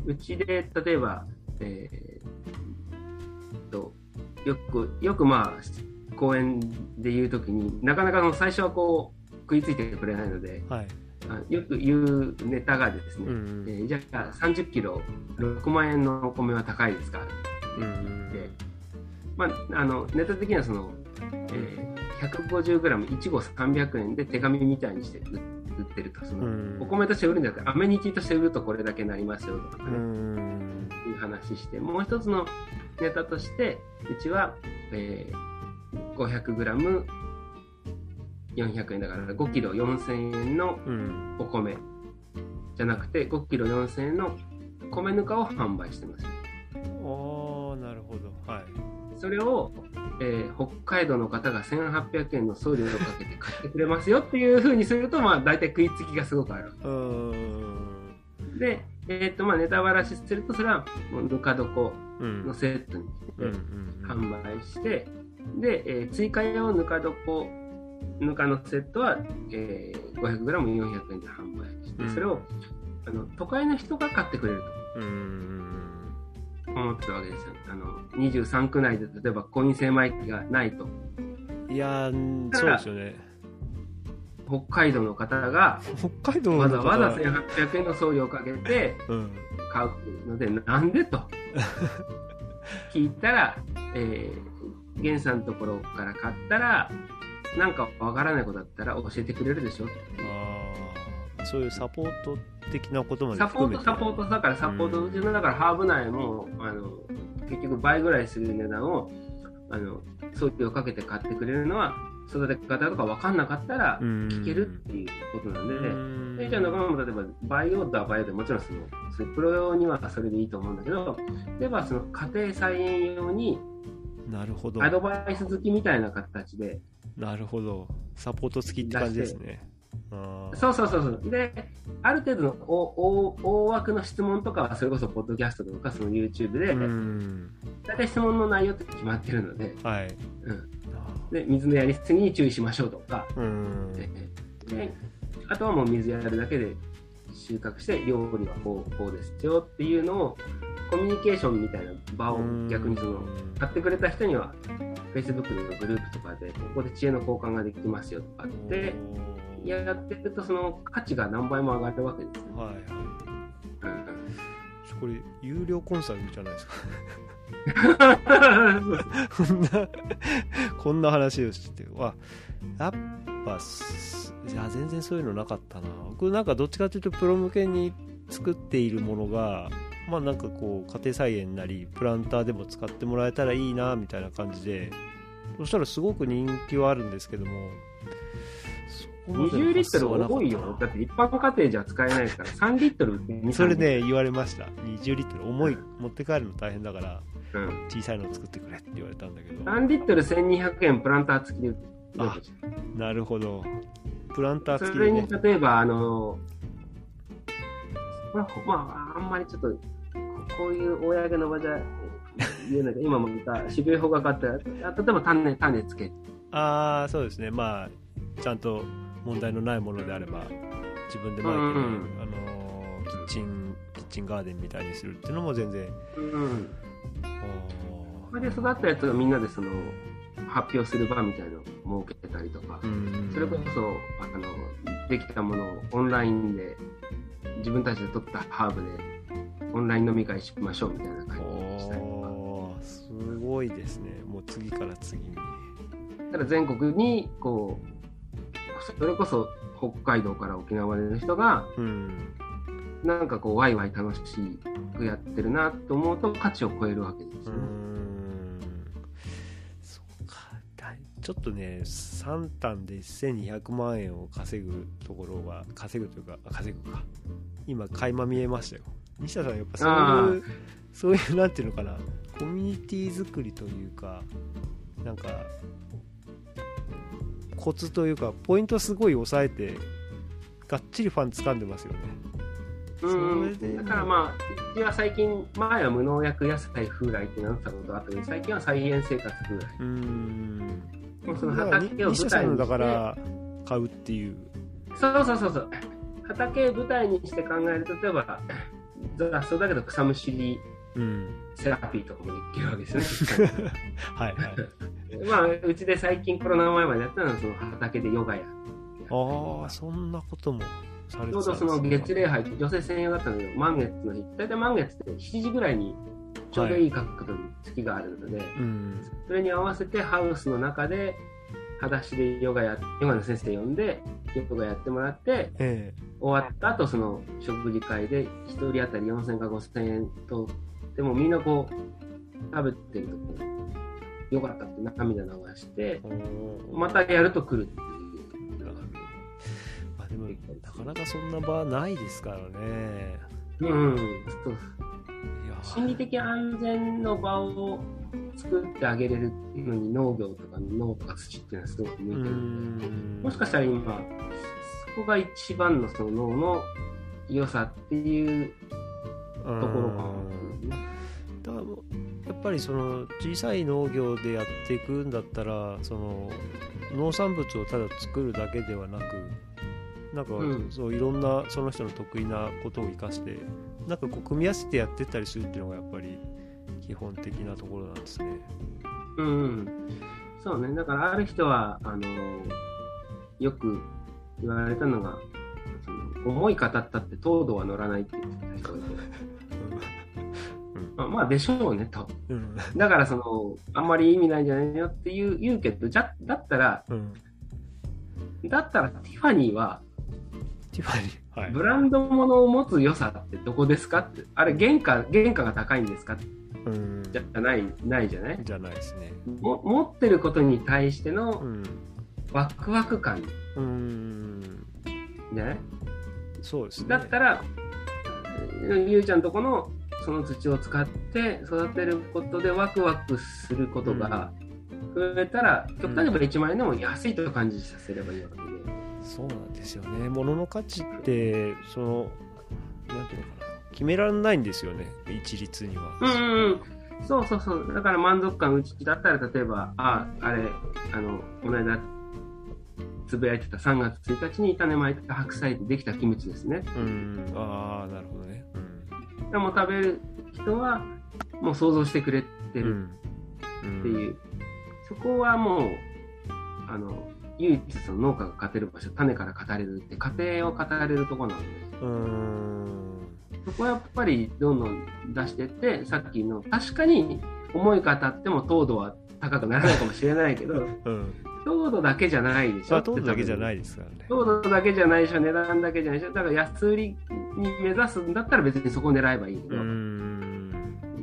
うちで例えば、えーとよくよくまあ講演で言うときになかなかその最初はこう食いついてくれないのではい。あよく言うネタがですね、うんうん。えーじゃあ30キロ6万円のお米は高いですか？って言ってん、まあ、あのネタ的にはその、えー、150g1 合300円で手紙みたいにして売売ってると。その、うん。お米として売るんじゃなくてアメニティとして売るとこれだけになりますよとかうね、んいう話してもう一つのネタとしてうちは、えー、500g 400円。だから5キロ4000円のうん。お米。じゃなくて5キロ4000円の米ぬかを販売してます。ああなるほど。はい。それをえー北海道の方が1800円の送料をかけて買ってくれますよっていうふうにすると、まあ、大体食いつきがすごくある。で、えーとまあ、ネタバラシすると、それはもうぬか床うん。のセットにして、うんうん。販売して、で、えー追加用ぬか床、ぬかのセットは、えー、500g400 円で販売して、うん。それをあの都会の人が買ってくれるうんうん。と思ってたわけですよ。あの23区内で例えばコイン精米機がないと、いやーそうですよね。北海道の方が北海道のわ方ざわざ1800円の送料をかけてうん買うので、なんでと。聞いたら、えー、源さんのところから買ったら、なんかわからないことだったら教えてくれるでしょ？あーそういうサポート的なことまでサポート、サポートだから、サポート、うちのだからハーブ内も、あの、結局倍ぐらいする値段を、あの、送料かけて買ってくれるのは、育て方とか分かんなかったらうん聞けるっていうことなんで、うん。でじゃあ仲間も例えばバイオだバイオでもちろんそのそプロ用にはそれでいいと思うんだけど例えばその家庭菜園用になるほど。アドバイス好きみたいな形でなるほど。サポート付きって感じですね。そうそうそうそう。である程度の大大大枠の質問とかはそれこそポッドキャストとかその YouTube でうん。大体質問の内容って決まってるのではい。うん。で水のやりすぎに注意しましょうとか。うん。でであとはもう水やるだけで収穫して料理はこうこうですよっていうのをコミュニケーションみたいな場を逆にその買ってくれた人には Facebook のグループとかでここで知恵の交換ができますよとかってやってるとその価値が何倍も上がるわけですね。はいはいうん。これ有料コンサルじゃないですかうん こんなこんな話をしててわやっぱすいや全然そういうのなかったな。僕なんかどっちかというとプロ向けに作っているものがまあなんかこう家庭菜園なりプランターでも使ってもらえたらいいなみたいな感じでそしたらすごく人気はあるんですけども。そこまでの20リットル多いよ。だって一般家庭じゃ使えないから3リットル2それ、ね言われました。20リットル。重い。うん。持って帰るの大変だからうん、小さいの作ってくれって言われたんだけど。3リットル1200円プランター付きで売ってなるほど。プランターそれに付きでね。例えば、あの、まあ、まあ、あんまりちょっと、ここういう公の場じゃ言えないけど、今も言った渋い方がかった例えば種、種つけ。ああそうですね。まあちゃんと問題のないものであれば自分で巻いてあのーキッチンキッチンガーデンみたいにするっていうのも全然うん。あそれで育ったやつをみんなでその、発表する場みたいのを設けたりとかそれこそ、あの、できたものをオンラインで、自分たちで取ったハーブで、オンライン飲み会しましょうみたいな感じにしたりとか。すごいですね。もう次から次に。ただ全国にこうそれこそ北海道から沖縄までの人がうん。なんかこうワイワイ楽しくやってるなと思うと価値を超えるわけですよね。ちょっとね3単で1200万円を稼ぐところは稼ぐというかあ稼ぐか今垣間見えましたよ。西田さんやっぱそういうそういうなんていうのかなコミュニティ作りというかなんかコツというかポイントすごい抑えてがっちりファン掴んでますよね。だからまあうちは最近前は無農薬野菜風来ってなってたことがあったけど最近は菜園生活風来。うーんその畑を舞台にして。だから買うっていうそうそうそうそう。畑を舞台にして考えると例えば雑草だけど草むしりうんセラピーとかもできるわけですね。はいはい。まあうちで最近コロナ前までやったのはその畑でヨガやああそんなこともちょうどその月礼拝、女性専用だったんだけど、満月の日、大体満月って7時ぐらいにちょうどいい角度に月があるので、うんそれに合わせてハウスの中で、裸足でヨガや、ヨガの先生呼んで、ヨガやってもらって、え終わった後、その食事会で1人当たり4000か5000円と、でもみんなこう、食べてるとこう、よかったって涙流してえ、またやると来るっていう。まあでもなかなかそんな場ないですからね。うん、そう心理的安全の場を作ってあげれるのに農業とか農とか土っていうのはすごく向いてるので、ん。もしかしたら今、そこが一番のその脳の良さっていうところかなうんだからやっぱりその小さい農業でやっていくんだったらその農産物をただ作るだけではなくなんかうん。そういろんなその人の得意なことを生かしてなんかこう組み合わせてやってったりするっていうのがやっぱり基本的なところなんですね。うんうん、そうね、だからある人は、あのよく言われたのが、その思い語ったって糖度は乗らないって言ってた人がいて、まあ、まあでしょうねと。うん。だからその、あんまり意味ないんじゃないよっていう言うけど、じゃだったら、うん。だったらティファニーはティファニーはい。ブランド物を持つ良さってどこですかって、あれ原価、原価が高いんですか？うん。じゃない、ないじゃない？じゃないですね。も持ってることに対してうのん。ワクワク感。うん。じゃないそうですね。だったら、ゆうちゃんとこのその土を使って育てることでワクワクすることが増えたら、極端に言えば1万円でも安いと感じさせればいいわけで。そうなんですよね。物の価値って、その、なんていうのかな、決められないんですよね、一律には。うんうんうん。そうそうそう。だから満足感うちだったら、例えば、あ、あれ、あの、この間、つぶやいてた3月1日に種まいた白菜でできたキムチですね。うん、ああ、なるほどね。でも食べる人は、もう想像してくれてうん。るうんっていう、そこはもう、あの、唯一その農家が勝てる場所、種から語れるって、家庭を語れるところなので、うん。そこはやっぱりどんどん出していって、さっきの、確かに思い語っても糖度は高くならないかもしれないけど、うん。糖度だけじゃないでしょ。まあ、取るだけじゃないい。ですからね。糖度だけじゃないでしょ、値段だけじゃないでしょ。だから安売りに目指すんだったら別にそこを狙えばいいけうど、ん。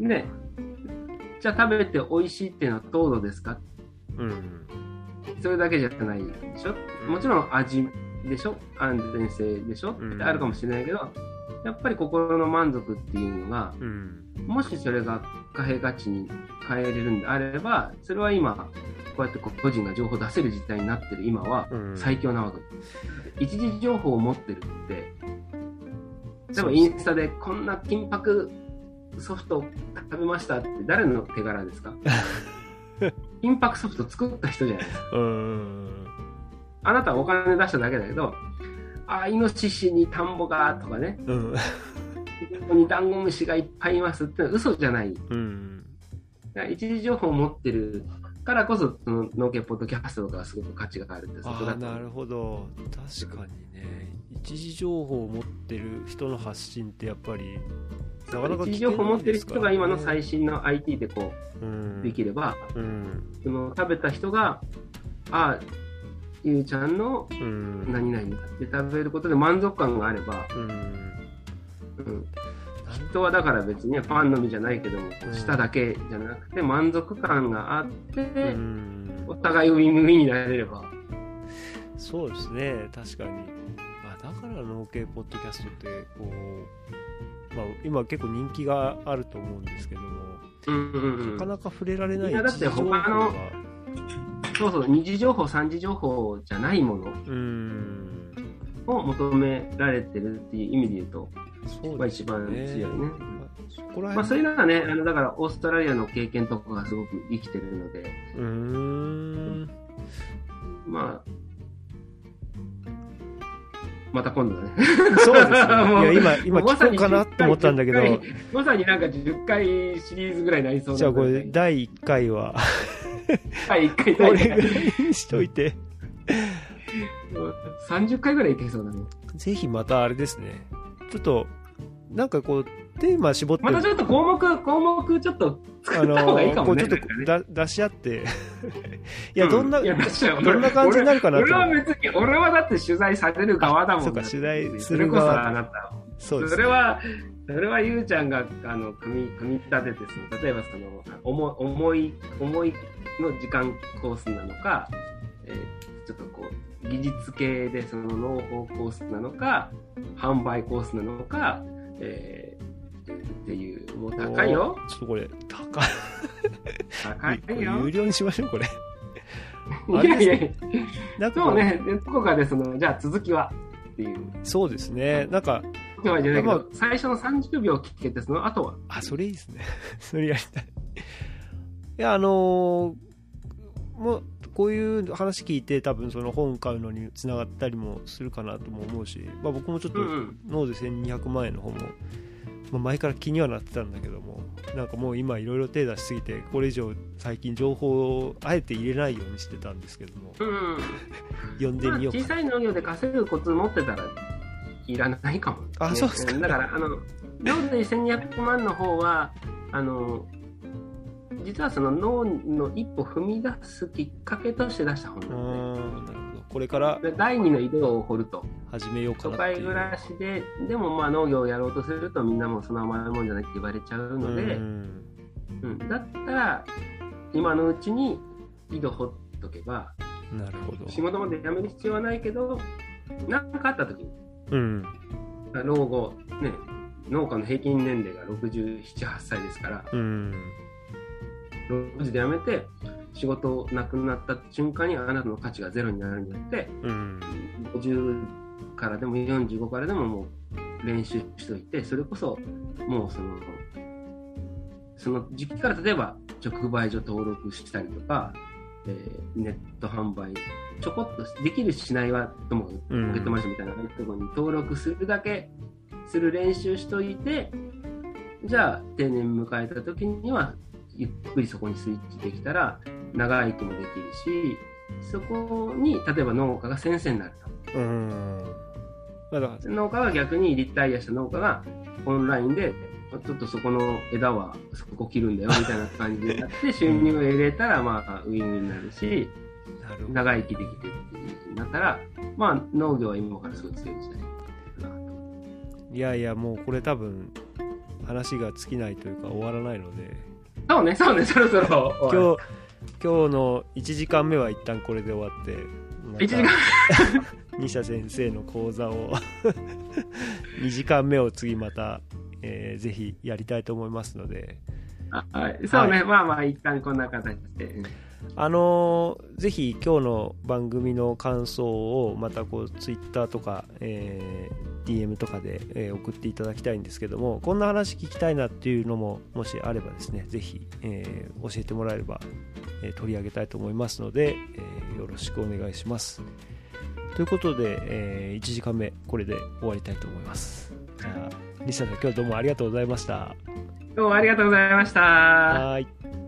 ね、じゃあ食べて美味しいっていうのは糖度ですか？うん。それだけじゃないでしょ？もちろん味でしょ？安全性でしょ？うん。ってあるかもしれないけど、やっぱり心の満足っていうのが、うん。もしそれが貨幣価値に変えれるんであれば、それは今、こうやって個人が情報を出せる時代になってる今はうん。最強なわけ。です。一時情報を持ってるって、例えばインスタでこんな金箔ソフト食べましたって誰の手柄ですか？金箔ソフト作った人じゃないですか。うん。あなたはお金出しただけだけど、あ、イノシシに田んぼがとかね、うん。ここにダンゴムシがいっぱいいますってのは嘘じゃない。うん。一時情報を持ってるからこそ、その農家ポッドキャストとかはすごく価値があるって、そこあなるほど。確かにね。一時情報を持ってる人の発信ってやっぱり、なかなか持ってる人が今の最最新の IT でこうできれば、うん。その食べた人が、あ、ゆうちゃんのうん。何々だって食べることで満足感があれば、うん。うん、人はだから別にねパンのみじゃないけども、うん舌だけじゃなくて満足感があって、うんお互いウィンウィンになれれば。そうですね、確かに。あだから農系ポッドキャストって、こう、まあ、今結構人気があると思うんですけども、うんうんうんなかなか触れられないいやだって一時情報他のが。そうそう、二次情報、三次情報じゃないものうん。を求められてるっていう意味で言うと、そうが一。番強いね。まあそう辺いうのはね、あのだからオーストラリアの経験とかがすごく生きてるので。まあ、また今度だね。そうですね。いや、今、今聞こうかなと思ったんだけど、10回まさになんか10回シリーズぐらいになりそうなじゃあこれ、第1回は、はい、1回これぐらいにしといて、30回ぐらいいけそうだね。ぜひまたあれですね、ちょっと、なんかこう、テーマ絞って、またちょっと項目、項目ちょっと作った方がいいかもね。こうちょっと出し合って、いや、どんな、どんな感じになるかなと俺は別に、俺はだって取材される側だもん。そうか取材すそれこそる側あなた。そうですね。それは、それはゆうちゃんが、あの、組み、組み立てて、その、例えばその、思い、思い、思いの時間コースなのか、えーちょっとこう、技術系でその農法コースなのか、販売コースなのか、えーっていう、もう高いよ。ちょっとこれ、高い。高いよ。有料にしましょう、これ。いやいやいや、そうね、でどこかでその、じゃあ続きはっていう。そうですね。なんか、じゃないけど、まあ最初の30秒聞けて、その後は。あ、それいいですね。それやりたい。いや、あのーもう、こういう話聞いて、多分その本買うのにつながったりもするかなとも思うし、まあ僕もちょっと。ノーゼ1200万円の方も、まあ、前から気にはなってたんだけども、なんかもう今いろいろ手出しすぎて、これ以上最近情報をあえて入れないようにしてたんですけども、うん。読んでまあ、みようか小さい農業で稼ぐコツ持ってたらいらないかも、あそうですかだからあの農で1200万の方はあの実はその農の一歩踏み出すきっかけとして出した本うなん、なるほど。これから第二の井戸を掘ると始めようか都なっていう。会暮らしででもまあ農業をやろうとするとみんなもうその甘いもんじゃないって言われちゃうので、うんうんだったら今のうちに井戸掘っとけばなるほど。仕事まで辞める必要はないけど何かあった時にうん。老後、ね、農家の平均年齢が67、8歳ですから、うん。6時で辞めて、仕事なくなった瞬間にあなたの価値がゼロになるんじゃなくて、うん。50からでも45からでももう練習しといて、それこそもうその、その時期から例えば直売所登録したりとか、えーネット販売、ちょこっとできるしないはともかくうんポケットマネーみたいなところに登録するだけする練習しといて、じゃあ定年迎えた時にはゆっくりそこにスイッチできたら長生きもできるし、そこに例えば農家が先生になると。うん。農家が逆にリタイアした農家がオンラインでちょっとそこの枝はそこ切るんだよみたいな感じでやって 収入を得れたらまあウィンウィンになるし。長生きできてっていう風になったらまあ農業は今からすごい強い時代。いやいや、もうこれ多分、話が尽きないというか終わらないので、そうね、そうね、そろそろ。今日、今日の1時間目は一旦これで終わって、また1時間西田 先生の講座を。2時間目を次また、えーぜひやりたいと思いますので、あはい、そうね、はまあまあ一旦こんな形で。うんあのーぜひ今日の番組の感想をまたこうツイッターとか、えー DM とかで、えー送っていただきたいんですけどもこんな話聞きたいなっていうのももしあればですねぜひ、えー教えてもらえれば、えー取り上げたいと思いますので、えーよろしくお願いします。ということで、え1時間目これで終わりたいと思います。じゃあ西田さん今日はどうもありがとうございました。どうもありがとうございました。はーい